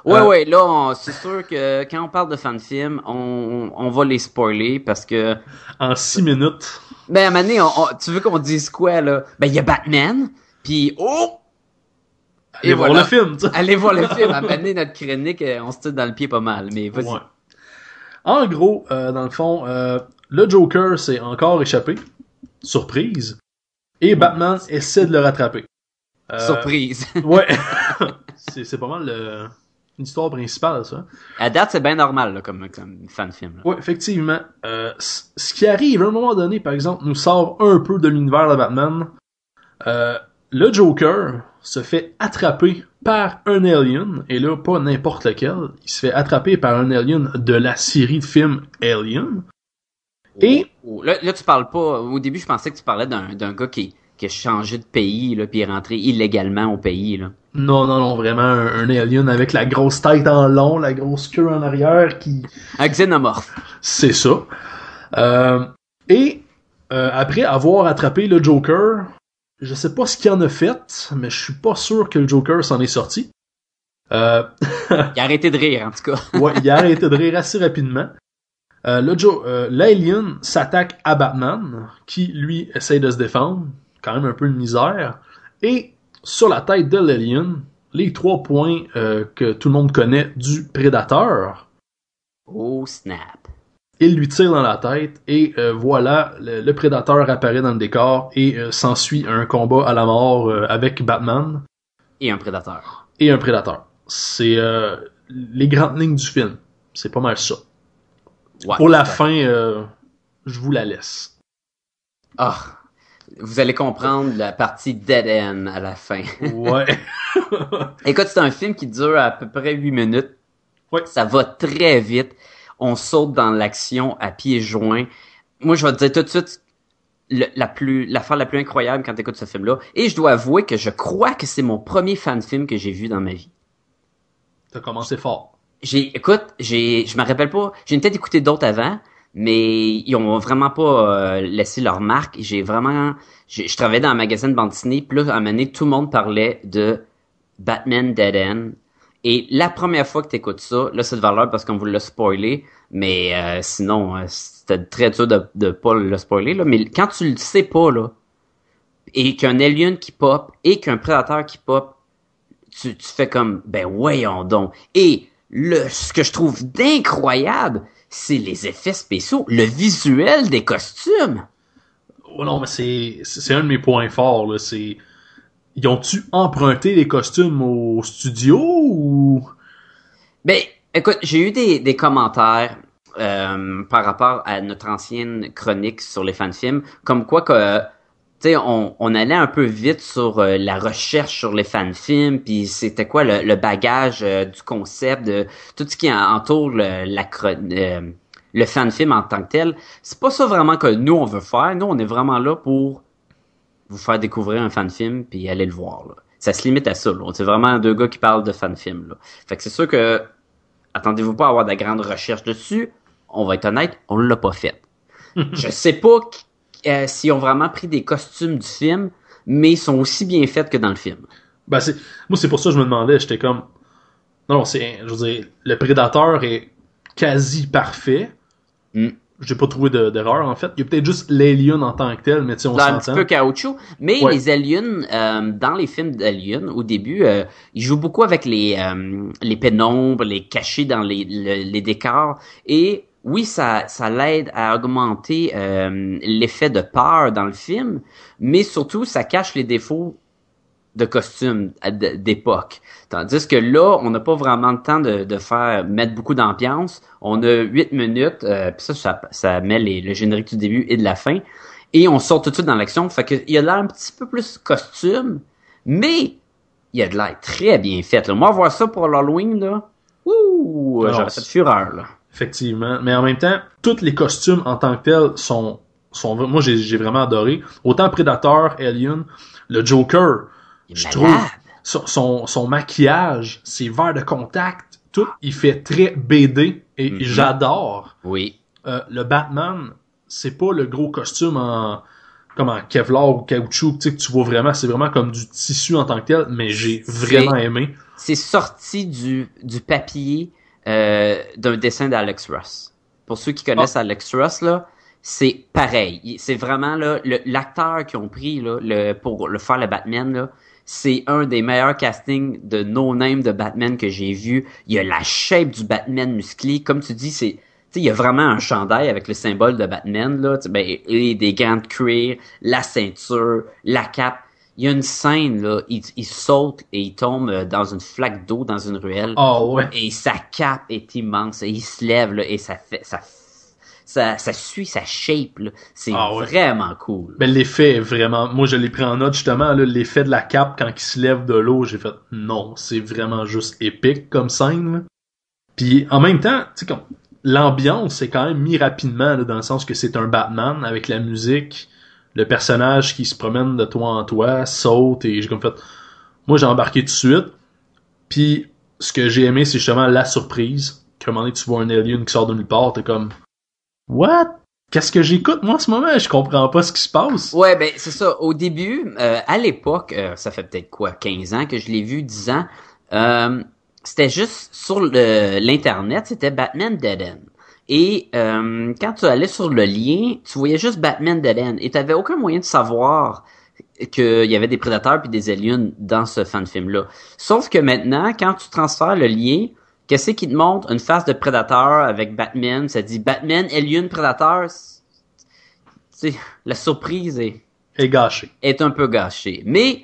S4: Ouais,
S6: Euh,
S4: ouais, là, c'est sûr que quand on parle de fan film, on, on va les spoiler parce que,
S6: En six minutes.
S4: ben, à un moment donné, on- on- tu veux qu'on dise quoi, là? Ben, il y a Batman, puis oh!
S6: Allez voir
S4: voilà.
S6: le film.
S4: Allez voir le film. À un moment donné, (laughs) notre chronique, euh, on se tire dans le pied pas mal, mais vas-y.
S6: Ouais. En gros, euh, dans le fond, euh, le Joker s'est encore échappé. Surprise. Et Batman essaie de le rattraper. Euh,
S4: Surprise.
S6: Ouais. (laughs) (laughs) c'est, c'est pas mal le- l'histoire principale, ça.
S4: à date, c'est bien normal, là, comme, comme fan film. là.
S6: Ouais, effectivement. Euh, ce qui arrive à un moment donné, par exemple, nous sort un peu de l'univers de Batman. Euh, le Joker se fait attraper par un alien, et là, pas n'importe lequel. Il se fait attraper par un alien de la série de films Alien. Et
S4: Là, là, tu parles pas. Au début, je pensais que tu parlais d'un, d'un gars qui, qui a changé de pays, là, puis est rentré illégalement au pays, là.
S6: non, non, non, vraiment un, un alien avec la grosse tête en long, la grosse queue en arrière qui,
S4: Un xénomorphe.
S6: C'est ça. Euh, et euh, après avoir attrapé le Joker, je sais pas ce qu'il en a fait, mais je suis pas sûr que le Joker s'en est sorti. Euh, (laughs)
S4: Il a arrêté de rire, en tout cas. (laughs)
S6: ouais, il a arrêté de rire assez rapidement. L'alien s'attaque à Batman, qui lui essaye de se défendre, quand même un peu de misère. Et sur la tête de l'alien, les trois points euh, que tout le monde connaît du prédateur.
S4: Oh snap.
S6: Il lui tire dans la tête et euh, voilà, le, le prédateur apparaît dans le décor et euh, s'ensuit un combat à la mort avec Batman
S4: Et un prédateur.
S6: et un prédateur. C'est les grandes lignes du film. C'est pas mal ça.
S4: Ouais.
S6: Pour la fin, je vous la laisse.
S4: Ah. Vous allez comprendre la partie dead end à la fin.
S6: Ouais. (laughs)
S4: Écoute, c'est un film qui dure à peu près 8 minutes.
S6: Ouais.
S4: Ça va très vite. On saute dans l'action à pieds joints. Moi, je vais te dire tout de suite le- la plus l'affaire la plus incroyable quand tu écoutes ce film-là. Et je dois avouer que je crois que c'est mon premier fan film que j'ai vu dans ma vie.
S6: T'as commencé fort.
S4: J'ai, écoute, j'ai, je me rappelle pas, j'ai peut-être écouté d'autres avant, mais ils ont vraiment pas euh, laissé leur marque. J'ai vraiment, je travaillais dans un magasin de bande dessinée, puis là, à un moment donné, tout le monde parlait de Batman Dead End. Et la première fois que t'écoutes ça, là, c'est de valeur parce qu'on vous l'a spoilé, mais euh, sinon, euh, c'était très dur de, de pas le spoiler, là. Mais quand tu le sais pas, là, et qu'un alien qui pop, et qu'un prédateur qui pop, tu, tu fais comme, ben voyons donc. Et le, ce que je trouve d'incroyable, c'est les effets spéciaux, le visuel des costumes.
S6: Oh non, mais c'est c'est un de mes points forts. Là. C'est ils ont-tu emprunté les costumes au studio ou?
S4: Ben, écoute, j'ai eu des, des commentaires euh, par rapport à notre ancienne chronique sur les fan-films, comme quoi que, tu sais, on, on allait un peu vite sur euh, la recherche sur les fan-films, puis c'était quoi le, le bagage euh, du concept, de tout ce qui en- entoure le, la euh, le fan-film en tant que tel. C'est pas ça vraiment que nous, on veut faire. Nous, on est vraiment là pour vous faire découvrir un fan-film, puis aller le voir. Là. Ça se limite à ça. là. C'est vraiment deux gars qui parlent de fan-film. Là. Fait que c'est sûr que attendez-vous pas à avoir de grandes recherches dessus. On va être honnête, on l'a pas fait. (laughs) Je sais pas euh, s'ils ont vraiment pris des costumes du film, mais ils sont aussi bien faits que dans le film.
S6: Ben c'est moi c'est pour ça que je me demandais, j'étais comme non, non c'est je veux dire le prédateur est quasi parfait.
S4: Mm.
S6: J'ai pas trouvé de- d'erreur en fait. Il y a peut-être juste l'alien en tant que tel, mais tu sais on
S4: C'est un petit
S6: s'entend.
S4: peu caoutchouc, mais
S6: Ouais.
S4: les aliens, euh, dans les films d'aliens, au début, euh, ils jouent beaucoup avec les les pénombres, les cachés dans les, le- les décors, et oui, ça ça l'aide à augmenter euh, l'effet de peur dans le film, mais surtout ça cache les défauts de costumes d'époque. Tandis que là, on n'a pas vraiment le temps de, de faire mettre beaucoup d'ambiance. On a huit minutes, euh, puis ça, ça, ça met les- le générique du début et de la fin. Et on sort tout de suite dans l'action. Fait que il y a l'air un petit peu plus costume, mais il y a de l'air très bien fait. Là. Moi, voir ça pour l'Halloween, là, ouh, j'aurais fait fureur, là.
S6: Effectivement. Mais en même temps, tous les costumes en tant que tels sont, sont moi j'ai j'ai vraiment adoré. Autant Predator, Alien, le Joker, je trouve son, son, son maquillage, ses verres de contact, tout, il fait très BD et
S4: Mhm.
S6: j'adore.
S4: Oui.
S6: Euh, le Batman, c'est pas le gros costume en comme en Kevlar ou caoutchouc, tu sais, que tu vois vraiment, c'est vraiment comme du tissu en tant que tel, mais j'ai vraiment aimé.
S4: C'est sorti du, du papier euh, d'un dessin d'Alex Ross. Pour ceux qui connaissent Alex Ross, là, c'est pareil. Il- C'est vraiment là l'acteur qu'ils ont pris là, le, pour le faire le Batman là. C'est un des meilleurs castings de no name de Batman que j'ai vu. Il y a la shape du Batman musclé, comme tu dis, c'est tu sais, il y a vraiment un chandail avec le symbole de Batman là, ben, et des gants de cuir, la ceinture, la cape. Il y a une scène là, il, il saute et il tombe euh, dans une flaque d'eau dans une ruelle
S6: Ah ouais.
S4: et sa cape est immense et il se lève là, et ça fait ça ça, ça suit sa shape là. C'est
S6: Ah ouais.
S4: vraiment cool.
S6: Ben, l'effet est vraiment, moi je l'ai pris en note justement, là, l'effet de la cape quand il se lève de l'eau, j'ai fait, non, c'est vraiment juste épique comme scène, là. Puis en même temps, tu sais, comme, l'ambiance est quand même mis rapidement, là, dans le sens que c'est un Batman avec la musique, le personnage qui se promène de toi en toi, saute, et j'ai comme fait, moi j'ai embarqué tout de suite, puis ce que j'ai aimé, c'est justement la surprise, qu'à un moment donné, tu vois un alien qui sort de nulle part, t'es comme, what? Qu'est-ce que j'écoute, moi, en ce moment? Je comprends pas ce qui se passe.
S4: Ouais, ben c'est ça. Au début, euh, à l'époque, euh, ça fait peut-être quoi, 15 ans que je l'ai vu, 10 ans, euh, c'était juste sur l'internet, c'était Batman Dead End. Et euh, quand tu allais sur le lien, tu voyais juste Batman Dead End et t'avais aucun moyen de savoir qu'il y avait des prédateurs puis des aliens dans ce fan film là. Sauf que maintenant, quand tu transfères le lien, Qu'est-ce qui te montre? Une face de prédateur avec Batman, ça dit Batman, Alien, prédateur. C'est la surprise est
S6: Et gâché.
S4: est un peu gâchée, mais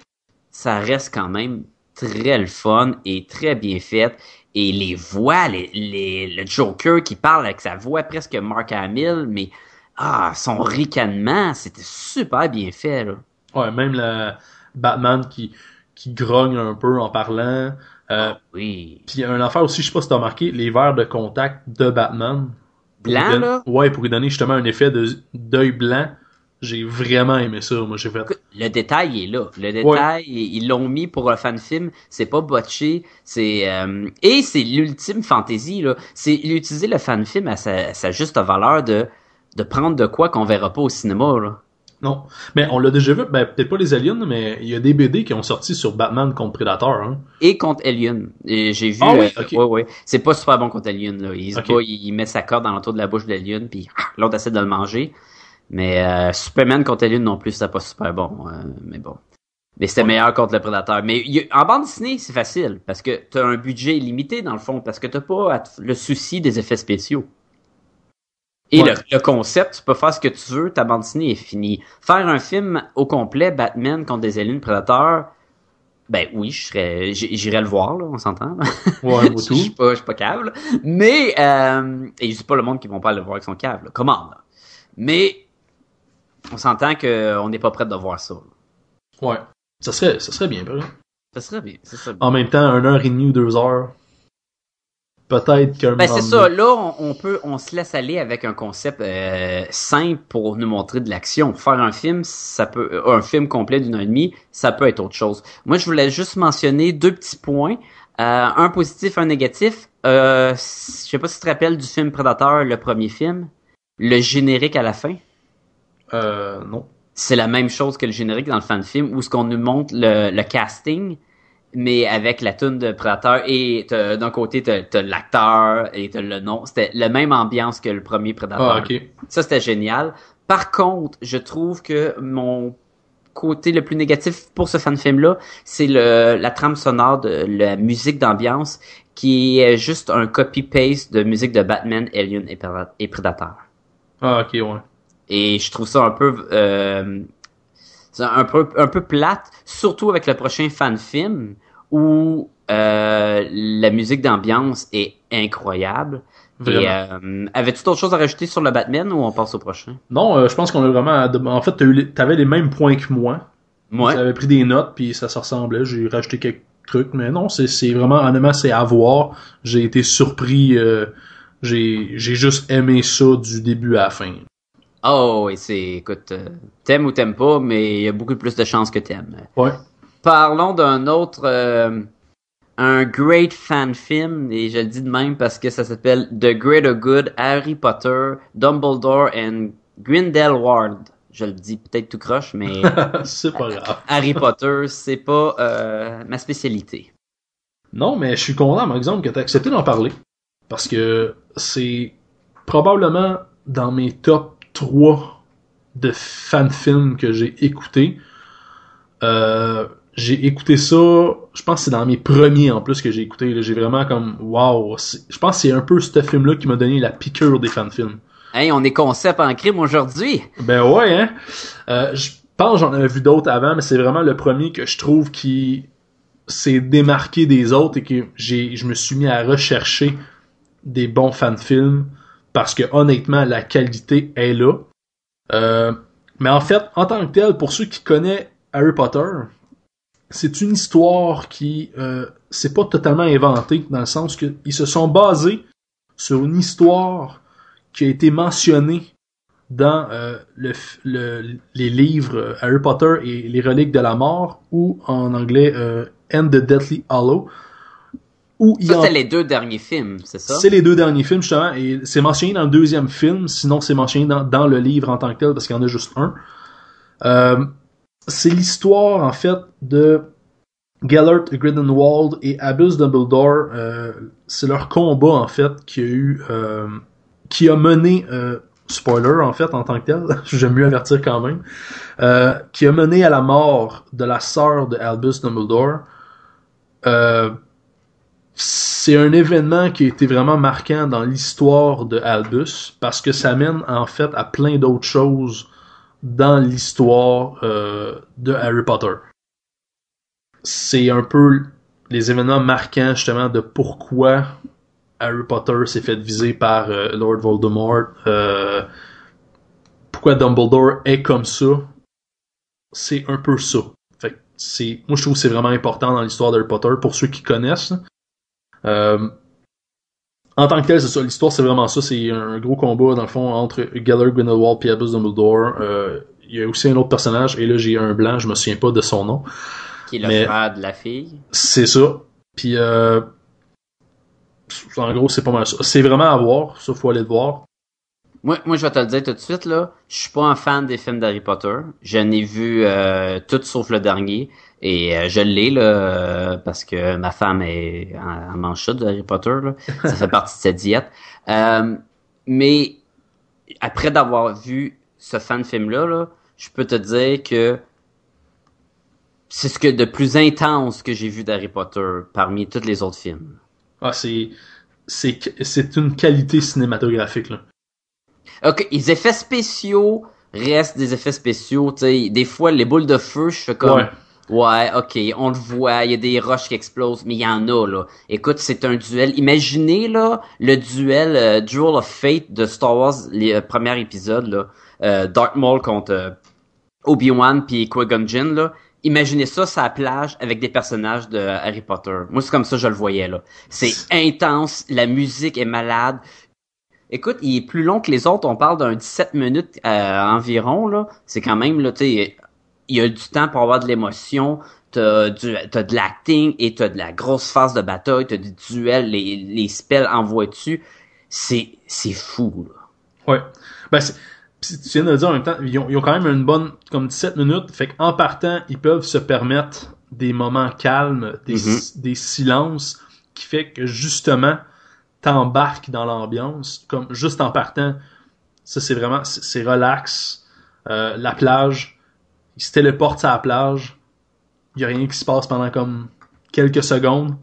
S4: ça reste quand même très le fun et très bien fait. Et les voix, les, les, le Joker qui parle avec sa voix presque Mark Hamill, mais ah, son ricanement, c'était super bien fait. Là.
S6: Ouais, même la Batman qui, qui grogne un peu en parlant. Euh,
S4: Oui.
S6: Puis un affaire aussi, je sais pas si t'as remarqué, les verres de contact de Batman.
S4: Blanc, là?
S6: Ouais, pour lui donner justement un effet d'œil blanc. J'ai vraiment aimé ça. Moi, j'ai fait.
S4: Le détail est là. Le détail, ils ils l'ont mis pour un fan film. C'est pas botché. C'est euh, et c'est l'ultime fantasy là. C'est utiliser le fan film à sa, sa juste valeur de de prendre de quoi qu'on verra pas au cinéma là.
S6: Non. Mais on l'a déjà vu, ben, peut-être pas les aliens, mais il y a des BD qui ont sorti sur Batman contre Predator. Hein.
S4: Et contre Alien. J'ai vu.
S6: Ah oui,
S4: euh,
S6: ok.
S4: ouais, ouais. C'est pas super bon contre Alien là. Il met sa corde dans l'entour de la bouche d'Alien, puis ah, l'autre essaie de le manger. Mais euh, Superman contre Alien non plus, c'était pas super bon. euh, mais bon. Mais c'était meilleur contre le prédateur. Mais a- en bande dessinée, c'est facile parce que t'as un budget limité dans le fond, parce que t'as pas le souci des effets spéciaux. Et
S6: Ouais.
S4: le, le concept, tu peux faire ce que tu veux, ta bande dessinée est finie. Faire un film au complet, Batman contre des aliens prédateurs, ben oui, je serais, j'irais le voir, là, on s'entend.
S6: Ouais, ou (laughs)
S4: Je suis pas, je suis pas cave, là. Mais, euh, et je dis pas le monde qui vont pas le voir avec son cave, là. Comment, là? Mais, on s'entend que on n'est pas prêt de voir ça.
S6: Ouais. Ça serait, ça serait bien, par.
S4: Ça serait bien, ça serait bien.
S6: En même temps, un heure et demie ou deux heures. Peut-être qu'un
S4: Ben c'est ça, là on, peut on se laisse aller avec un concept euh, simple pour nous montrer de l'action. Faire un film, ça peut euh, un film complet d'une heure et demie, ça peut être autre chose. Moi je voulais juste mentionner deux petits points, Euh, un positif, un négatif. Euh, je sais pas si tu te rappelles du film Predator, le premier film, le générique à la fin.
S6: Euh, non.
S4: C'est la même chose que le générique dans le fan film où ce qu'on nous montre le, le casting mais avec la tune de Predator et d'un côté t'as l'acteur et t'as le nom c'était la même ambiance que le premier Predator
S6: Ah, ok.
S4: ça c'était génial par contre je trouve que mon côté le plus négatif pour ce fan film là c'est le la trame sonore de la musique d'ambiance qui est juste un copy paste de musique de Batman Alien et Predator
S6: Ah, ok, ouais.
S4: Et je trouve ça un peu euh, un peu un peu plate, surtout avec le prochain fan film où euh, la musique d'ambiance est incroyable. Et euh, avais-tu d'autres choses à rajouter sur le Batman ou on passe au prochain?
S6: Non, euh, je pense qu'on a vraiment. En fait, t'avais les mêmes points que moi.
S4: Moi,
S6: J'avais pris des notes, puis ça se ressemblait. J'ai rajouté quelques trucs, mais non, c'est c'est vraiment, honnêtement, c'est à voir. J'ai été surpris. euh, j'ai j'ai juste aimé ça du début à la fin.
S4: Oh, et c'est écoute, euh, t'aimes ou t'aimes pas, mais il y a beaucoup plus de chances que t'aimes.
S6: Ouais.
S4: Parlons d'un autre, euh, un great fan film, et je le dis de même parce que ça s'appelle The Greater Good, Harry Potter, Dumbledore and Grindelwald. Je le dis peut-être tout croche, mais (laughs)
S6: c'est pas grave.
S4: Harry Potter, c'est pas euh, ma spécialité.
S6: Non, mais je suis content, par exemple, que tu accepté d'en parler. Parce que c'est probablement dans mes top 3 de fan-films que j'ai écouté. Euh, j'ai écouté ça, je pense que c'est dans mes premiers en plus que j'ai écouté. J'ai vraiment comme, wow. Je pense que c'est un peu ce film-là qui m'a donné la piqûre des fan-films.
S4: Hey, on est concept en crime aujourd'hui.
S6: Ben ouais, hein. Euh, je pense que j'en avais vu d'autres avant, mais c'est vraiment le premier que je trouve qui s'est démarqué des autres et que j'ai, je me suis mis à rechercher des bons fan-films parce que honnêtement, la qualité est là. Euh, mais en fait, en tant que tel, pour ceux qui connaissent Harry Potter, c'est une histoire qui euh, c'est pas totalement inventée dans le sens que ils se sont basés sur une histoire qui a été mentionnée dans euh, les livres euh, Harry Potter et les reliques de la mort ou en anglais euh, And the Deathly Hollow où en-
S4: c'est les deux derniers films, c'est ça?
S6: c'est les deux derniers films, justement, et c'est mentionné dans le deuxième film, sinon c'est mentionné dans, dans le livre en tant que tel, parce qu'il y en a juste un. Euh, c'est l'histoire, en fait, de Gellert Grindelwald et Albus Dumbledore. Euh, c'est leur combat, en fait, qui a eu... euh, qui a mené... euh, spoiler, en fait, en tant que tel, (laughs) j'aime mieux avertir quand même, euh, qui a mené à la mort de la sœur de Albus Dumbledore. Euh, c'est un événement qui a été vraiment marquant dans l'histoire de Albus parce que ça mène en fait à plein d'autres choses dans l'histoire euh, de Harry Potter. C'est un peu les événements marquants justement de pourquoi Harry Potter s'est fait viser par euh, Lord Voldemort, euh, pourquoi Dumbledore est comme ça. C'est un peu ça. C'est, moi je trouve que c'est vraiment important dans l'histoire d'Harry Potter pour ceux qui connaissent. Euh, en tant que tel, c'est ça. L'histoire, c'est vraiment ça. C'est un gros combat, dans le fond, entre Gellert Grindelwald et Albus Dumbledore. Euh, Il y a aussi un autre personnage, et là, j'ai un blanc, je me souviens pas de son nom.
S4: Qui est le
S6: Mais-
S4: frère de la fille.
S6: C'est ça. Puis, euh, en gros, c'est pas mal ça. C'est vraiment à voir. Ça, faut aller le voir.
S4: Moi, moi, je vais te le dire tout de suite, là. Je suis pas un fan des films d'Harry Potter. Je n'ai vu euh, tout sauf le dernier. Et euh, je l'ai, là, euh, parce que ma femme est en, ça de Harry Potter, là. Ça fait partie de sa diète. (laughs) Euh, mais après d'avoir vu ce fan film-là, là, je peux te dire que c'est ce que de plus intense que j'ai vu d'Harry Potter parmi tous les autres films.
S6: Ah, c'est, c'est, c'est une qualité cinématographique, là.
S4: Ok, les effets spéciaux restent des effets spéciaux, tu sais. Des fois, les boules de feu, je fais comme,
S6: Ouais.
S4: Ouais, ok, on le voit, il y a des roches qui explosent, mais il y en a, là. Écoute, c'est un duel. Imaginez, là, le duel euh, Duel of Fate de Star Wars, les euh, premiers épisodes, là. Euh, Maul contre euh, Obi-Wan puis Qui-Gon Jinn, là. Imaginez ça la plage avec des personnages de Harry Potter. Moi, c'est comme ça je le voyais, là. C'est intense, la musique est malade. Écoute, il est plus long que les autres. On parle d'un 17 minutes euh, environ, là. C'est quand même, là, tu sais, il y a du temps pour avoir de l'émotion. T'as du, de l'acting et t'as de la grosse phase de bataille. T'as du duel, les, les spells envoient dessus. C'est, c'est fou, là.
S6: Ouais. Ben, c'est- pis tu viens de le dire en même temps, ils ont, ils ont quand même une bonne, comme 17 minutes, fait qu'en partant, ils peuvent se permettre des moments calmes, des,
S4: Mhm.
S6: des silences, qui fait que justement, t'embarques dans l'ambiance, comme juste en partant, ça c'est vraiment, c'est c'est relax, euh, la plage, ils se téléportent à la plage, il y a rien qui se passe pendant comme quelques secondes,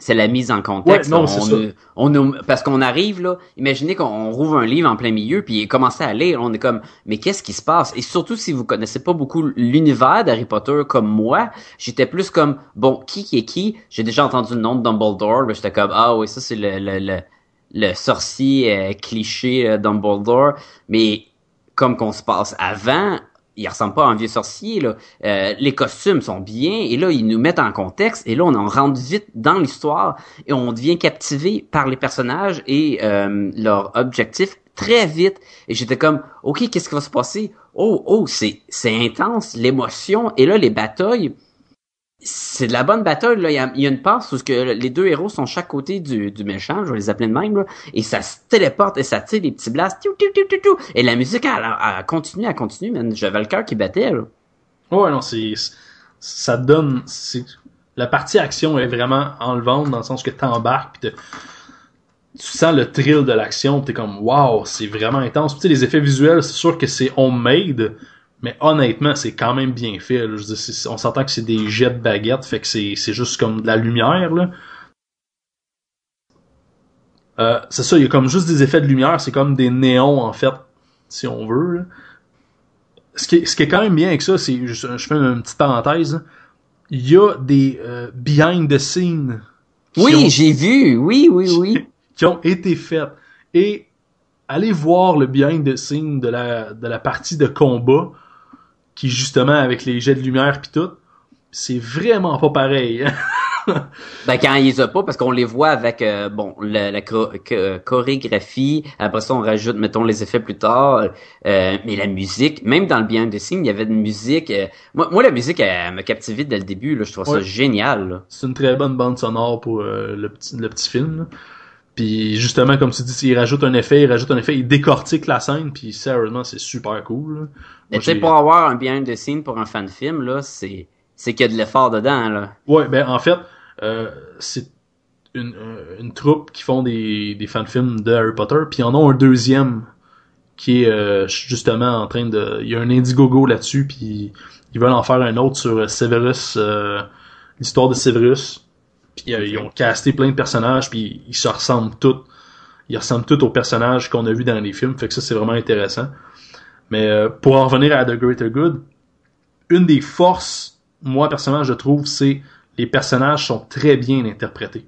S4: C'est la mise en contexte.
S6: Ouais, non,
S4: on,
S6: c'est ça.
S4: on, nous- parce qu'on arrive là, imaginez qu'on rouvre un livre en plein milieu puis commence à lire, on est comme mais qu'est-ce qui se passe? Et surtout si vous connaissez pas beaucoup l'univers d'Harry Potter comme moi, j'étais plus comme bon qui qui est qui? J'ai déjà entendu le nom de Dumbledore, là, j'étais comme ah oui ça c'est le le, le le sorcier euh, cliché euh, Dumbledore, mais comme qu'on se passe avant, il ressemble pas à un vieux sorcier là. Euh, les costumes sont bien et là ils nous mettent en contexte et là on en rentre vite dans l'histoire et on devient captivé par les personnages et euh, leur objectif très vite et j'étais comme ok qu'est-ce qui va se passer? Oh oh c'est c'est intense l'émotion et là les batailles c'est de la bonne bataille là il y a, une passe où que les deux héros sont chaque côté du, du méchant je vais les appeler de même là, et ça se téléporte et ça tire des petits blasts tiu, tiu, tiu, et la musique elle, continue elle continue man. j'avais le cœur qui battait là.
S6: Ouais, non, c'est, ça donne, la partie action est vraiment enlevante dans le sens que t'embarques te- tu sens le thrill de l'action t'es comme, wow, c'est vraiment intense. Sais, les effets visuels, c'est sûr que c'est homemade, mais honnêtement, c'est quand même bien fait. là. Je veux dire, c'est- on s'entend que c'est des jets de baguettes, fait que c'est, c'est juste comme de la lumière, là. Euh, c'est ça, il y a comme juste des effets de lumière, c'est comme des néons, en fait, si on veut, là ce qui, est, ce qui est quand même bien avec ça, c'est, je, je fais une petite parenthèse, là. il y a des euh, behind the scenes
S4: oui
S6: ont,
S4: j'ai vu oui oui oui (laughs)
S6: qui ont été faites. Et allez voir le behind the scenes de la, de la partie de combat, qui justement avec les jets de lumière pis tout, c'est vraiment pas pareil. (laughs)
S4: Ben quand ils les a pas, parce qu'on les voit avec euh, bon la, la cho- cho- chorégraphie, après ça on rajoute mettons les effets plus tard, euh, mais la musique, même dans le behind the scenes, il y avait une musique. euh, moi, moi la musique elle, m'a captivé dès le début, là, je trouve ça génial.
S6: C'est une très bonne bande sonore pour euh, le, petit, le petit film. là. Puis justement, comme tu dis, il rajoute un effet, il rajoute un effet, il décortique la scène, puis sérieusement, c'est super cool. là.
S4: Mais tu sais pour avoir un behind the scenes pour un fan film là, c'est c'est qu'il y a de l'effort dedans là.
S6: Ouais, ben en fait, euh, c'est une, euh, une troupe qui font des, des fan-films de Harry Potter, puis en ont un deuxième qui est euh, justement en train de... Il y a un Indiegogo là-dessus, puis ils veulent en faire un autre sur Severus, euh, l'histoire de Severus. Puis euh, ils ont casté plein de personnages, puis ils se ressemblent tous. Ils ressemblent tous aux personnages qu'on a vus dans les films, fait que ça c'est vraiment intéressant. Mais euh, pour en revenir à The Greater Good, une des forces, moi personnellement je trouve, c'est les personnages sont très bien interprétés.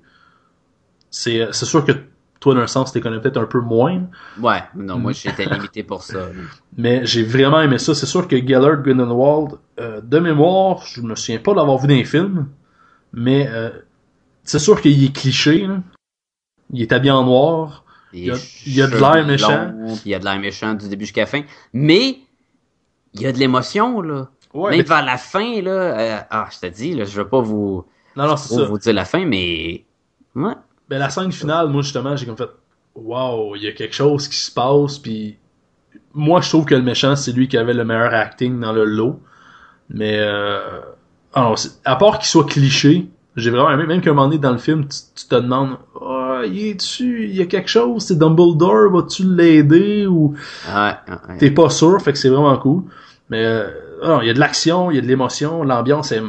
S6: C'est euh, sûr que toi d'un sens tu les connais peut-être un peu moins,
S4: Ouais, non, moi (laughs) j'étais limité pour ça.
S6: mais j'ai vraiment aimé ça. C'est sûr que Gellert Grindelwald, euh, de mémoire, je me souviens pas d'avoir vu dans les films, mais euh, c'est sûr qu'il est cliché. Là. Il est habillé en noir. Il y a- il y a de l'air méchant.
S4: Il y a de l'air méchant du début jusqu'à la fin. Mais, il y a de l'émotion, là.
S6: Ouais,
S4: Même
S6: mais-
S4: vers la fin, là. euh, ah, je te dis, là, je veux pas vous,
S6: Non, non, c'est ça.
S4: vous dire la fin, mais. Ouais.
S6: Ben, la scène finale, moi, justement, j'ai comme fait, wow, il y a quelque chose qui se passe, puis moi, je trouve que le méchant, c'est lui qui avait le meilleur acting dans le lot. Mais, euh, alors, c'est- à part qu'il soit cliché, j'ai vraiment aimé, même qu'à un moment donné dans le film, tu, tu te demandes, ah, il est-tu, il y a quelque chose, c'est Dumbledore, vas-tu l'aider, ou
S4: Ouais,
S6: t'es pas sûr, fait que c'est vraiment cool. Mais, euh, il y a de l'action, il y a de l'émotion, l'ambiance est,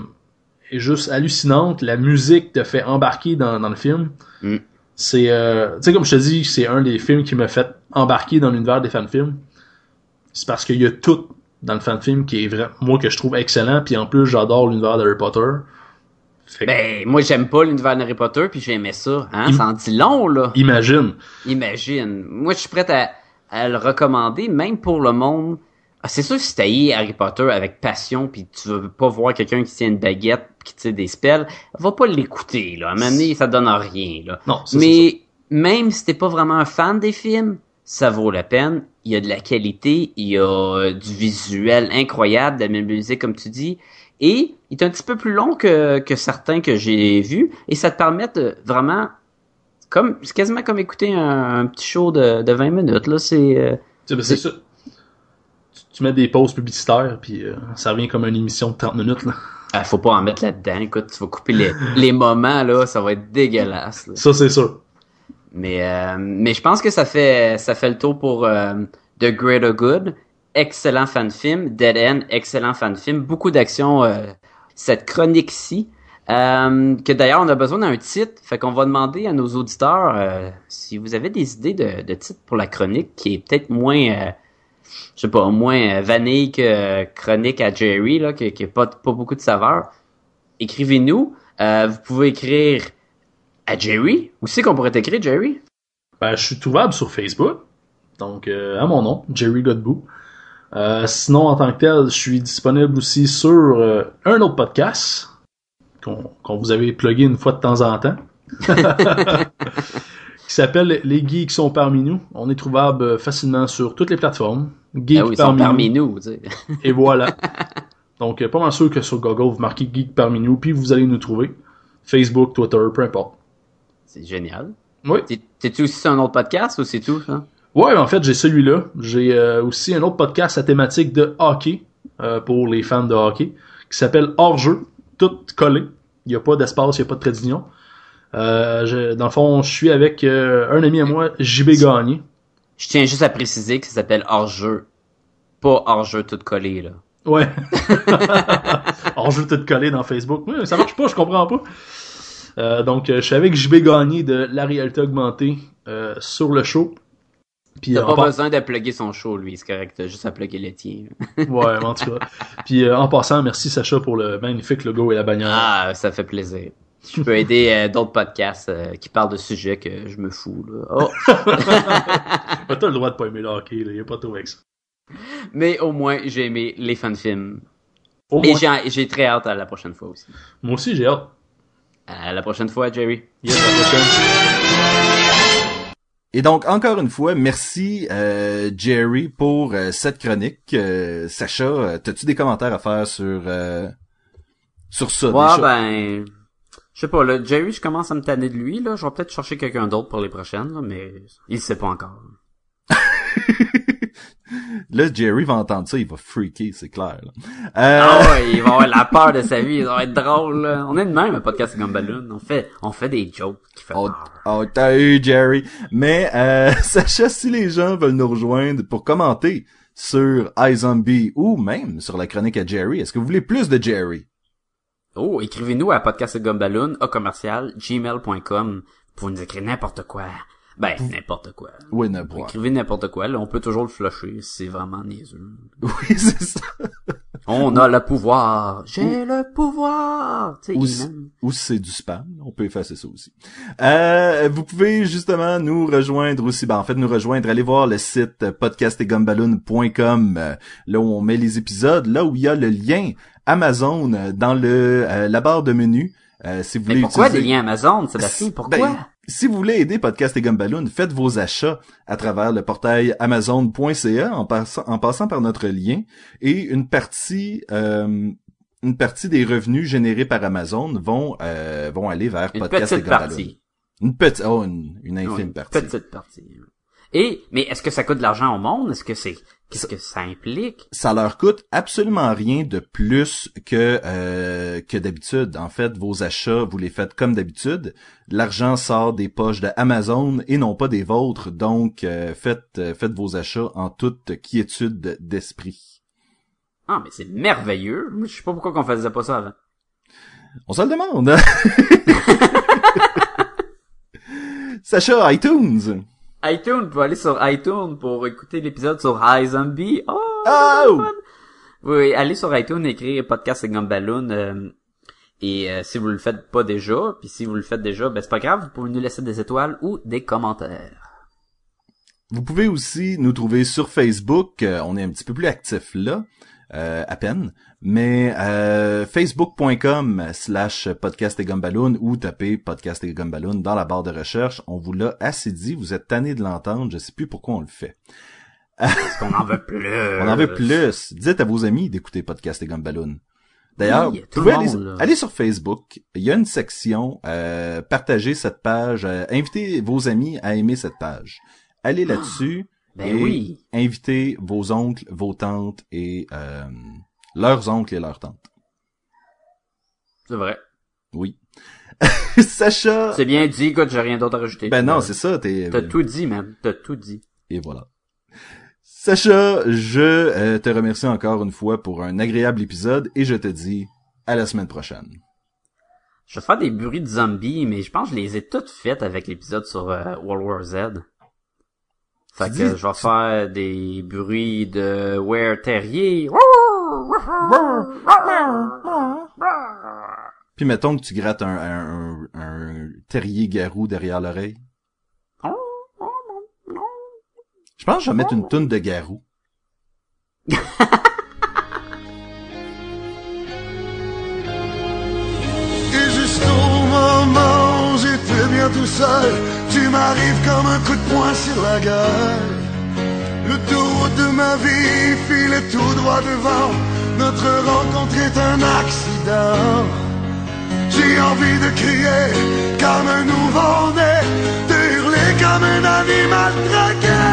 S6: est juste hallucinante, la musique te fait embarquer dans, dans le film.
S4: Mm.
S6: C'est, euh, tu sais, comme je te dis, c'est un des films qui m'a fait embarquer dans l'univers des fan-films. C'est parce qu'il y a tout dans le fan-film qui est vrai, moi, que je trouve excellent, puis en plus, j'adore l'univers d'Harry Potter. Que,
S4: Ben, moi, j'aime pas l'univers d'Harry Potter, puis j'aimais ça. Hein?
S6: Im-
S4: Ça en dit long, là.
S6: imagine.
S4: Imagine. Moi, je suis prêt à, à le recommander, même pour le monde. Ah, c'est sûr que si t'as Harry Potter avec passion, puis tu veux pas voir quelqu'un qui tient une baguette, qui tire des spells, va pas l'écouter, là. À un moment donné, ça donne rien, là.
S6: Non, ça,
S4: Mais même si t'es pas vraiment un fan des films, ça vaut la peine. Il y a de la qualité, il y a euh, du visuel incroyable, de la même musique, comme tu dis. Et il est un petit peu plus long que, que certains que j'ai vus. Et ça te permet de vraiment comme c'est quasiment comme écouter un, un petit show de, de 20 minutes là c'est euh,
S6: ben, c'est ça. Tu, tu mets des pauses publicitaires, puis euh, ça revient comme une émission de 30 minutes, là.
S4: ah, faut pas en mettre là-dedans écoute tu vas couper les, les moments là ça va être dégueulasse là.
S6: Ça, c'est sûr.
S4: mais euh, mais je pense que ça fait ça fait le tour pour The Greater Good excellent fan film Dead End excellent fan film beaucoup d'action euh, cette chronique ci euh, que d'ailleurs on a besoin d'un titre fait qu'on va demander à nos auditeurs euh, si vous avez des idées de, de titre pour la chronique qui est peut-être moins je sais pas moins vanille que chronique à Jerry là qui, qui a pas beaucoup de saveur écrivez-nous vous pouvez écrire à Jerry où c'est qu'on pourrait écrire Jerry?
S6: Ben, je suis trouvable sur Facebook. Donc, à mon nom, Jerry Godbout. Euh, sinon, en tant que tel, je suis disponible aussi sur euh, un autre podcast qu'on vous avait plugué une fois de temps en temps. (laughs) qui s'appelle Les Geeks sont parmi nous. On est trouvable euh, facilement sur toutes les plateformes. Geeks
S4: Ah oui, parmi nous. (laughs)
S6: Et voilà. (laughs) Donc, pas mal sûr que sur Google, vous marquez Geek parmi nous, puis vous allez nous trouver. Facebook, Twitter, peu importe.
S4: C'est génial.
S6: Oui.
S4: T'es- T'es-tu aussi sur un autre podcast ou c'est tout, ça?
S6: Ouais, en fait, j'ai celui-là. J'ai euh, aussi un autre podcast à thématique de hockey euh, pour les fans de hockey qui s'appelle Hors jeu, tout collé. Il n'y a pas d'espace, il n'y a pas de trait d'union. Euh, dans le fond, je suis avec euh, un ami à moi, JB Gagné.
S4: Je tiens juste à préciser que ça s'appelle hors-jeu. Pas hors-jeu tout collé, là.
S6: Ouais. (laughs) (laughs) Hors jeu tout collé dans Facebook. Ouais, ça marche pas, je comprends pas. Euh, donc, euh, je suis avec JB Gagné de La Réalité Augmentée euh, sur le show. Puis,
S4: T'as
S6: euh,
S4: pas
S6: par-
S4: besoin de plugger son show, lui, c'est correct. T'as juste à plugger le tien. (laughs)
S6: Ouais, en tout cas. Puis euh, en passant, merci Sacha pour le magnifique logo et la bannière.
S4: Ah, ça fait plaisir. Je peux aider euh, d'autres podcasts euh, qui parlent de sujets que je me fous, là. Oh. (laughs)
S6: T'as le droit de pas aimer le hockey. Y a pas tout avec ça.
S4: Mais au moins, j'ai aimé les fan-films.
S6: Au
S4: Et
S6: moins.
S4: j'ai j'ai très hâte à la prochaine fois aussi.
S6: Moi aussi, j'ai hâte.
S4: À la prochaine fois, Jerry.
S6: Yes, à la prochaine.
S2: Et donc, encore une fois, merci euh, Jerry pour euh, cette chronique. Euh, Sacha, euh, t'as-tu des commentaires à faire sur euh, sur ça
S4: Ouais,
S2: déjà?
S4: ben, je sais pas, là, Jerry, je commence à me tanner de lui, là. Je vais peut-être chercher quelqu'un d'autre pour les prochaines, là, mais il sait pas encore. (laughs)
S2: Là, Jerry va entendre ça, il va freaker, c'est clair. là. Euh,
S4: Ah ouais, il va avoir la peur de sa vie, ça va être drôle, là. On est de même, un podcast comme Balloon. On fait, on fait des jokes qui fait
S2: Oh, oh, t'as eu, Jerry. Mais, euh, (laughs) Sacha, si les gens veulent nous rejoindre pour commenter sur iZombie ou même sur la chronique à Jerry, est-ce que vous voulez plus de Jerry?
S4: Oh, écrivez-nous à podcastgumballoon, au commercial, gmail.com, pour nous écrire n'importe quoi. Ben, n'importe quoi.
S2: Oui,
S4: Vous
S2: boire.
S4: écrivez n'importe quoi, là, on peut toujours le flusher, c'est vraiment niaiseux. (laughs)
S2: Oui, c'est ça.
S4: On a le pouvoir. J'ai le pouvoir.
S2: Ou, ou c'est du spam, on peut effacer ça aussi. Euh, vous pouvez justement nous rejoindre aussi, ben en fait nous rejoindre, allez voir le site podcastetgumballoon.com, là où on met les épisodes, là où il y a le lien Amazon euh, dans le euh, la barre de menu. Euh, si vous
S4: Mais
S2: voulez
S4: pourquoi
S2: utiliser-
S4: des liens Amazon, Sébastien? Pourquoi?
S2: Ben, si vous voulez aider Podcast et Gumballoon, faites vos achats à travers le portail amazon.ca en passant, en passant par notre lien et une partie euh, une partie des revenus générés par Amazon vont euh, vont aller vers
S4: Une
S2: Podcast et
S4: petite
S2: Gumballoon.
S4: partie.
S2: Une petite oh une, une infime
S4: Ouais, une
S2: partie.
S4: Petite partie. Et, mais est-ce que ça coûte de l'argent au monde? Est-ce que c'est, qu'est-ce que ça implique?
S2: Ça leur coûte absolument rien de plus que euh, que d'habitude. En fait, vos achats, vous les faites comme d'habitude. L'argent sort des poches de Amazon et non pas des vôtres. Donc, euh, faites euh, faites vos achats en toute quiétude d'esprit.
S4: Ah, mais c'est merveilleux. Je sais pas pourquoi qu'on faisait pas ça avant.
S2: On se le demande. hein? (laughs) Sacha, iTunes.
S4: iTunes, pour aller sur iTunes pour écouter l'épisode sur High Zombie. Oh!
S2: Oh!
S4: Oui, allez sur iTunes, écrire podcast et Gumballoon, euh, et euh, si vous le faites pas déjà, puis si vous le faites déjà, ben c'est pas grave, vous pouvez nous laisser des étoiles ou des commentaires.
S2: Vous pouvez aussi nous trouver sur Facebook. Euh, on est un petit peu plus actif là, euh, à peine. Mais euh, facebook.com slash podcast et gumballoon ou tapez podcast et gumballoon dans la barre de recherche. On vous l'a assez dit. Vous êtes tanné de l'entendre. Je sais plus pourquoi on le fait.
S4: Parce qu'on en veut plus. (laughs)
S2: On en veut plus. Dites à vos amis d'écouter podcast et gumballoon. D'ailleurs,
S4: Oui,
S2: vous pouvez aller, aller sur Facebook. Il y a une section euh, partagez cette page. euh, invitez vos amis à aimer cette page. Allez là-dessus.
S4: Ben
S2: et
S4: oui.
S2: invitez vos oncles, vos tantes et euh, leurs oncles et leurs tantes.
S4: C'est vrai.
S2: Oui. (laughs) Sacha.
S4: C'est bien dit, écoute, j'ai rien d'autre à rajouter.
S2: Ben non,
S4: Euh,
S2: c'est ça. T'es.
S4: T'as tout dit, man. T'as tout dit.
S2: Et voilà. Sacha, je euh, te remercie encore une fois pour un agréable épisode et je te dis à la semaine prochaine.
S4: Je vais faire des bruits de zombies, mais je pense que je les ai toutes faites avec l'épisode sur euh, World War Z. Fait
S2: Tu
S4: que
S2: dis-
S4: je vais faire des bruits de Were Terrier.
S2: Puis mettons que tu grattes un, un, un, terrier garou derrière l'oreille. Je pense que je vais mettre une toune de garou. (laughs)
S3: Et juste au moment où j'étais bien tout seul, tu m'arrives comme un coup de poing sur la gueule. Le tour de ma vie file tout droit devant. Notre rencontre est un accident. J'ai envie de crier comme un nouveau-né, de hurler comme un animal traqué.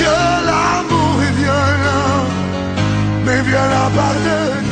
S3: Que l'amour est violent, mais violent par deux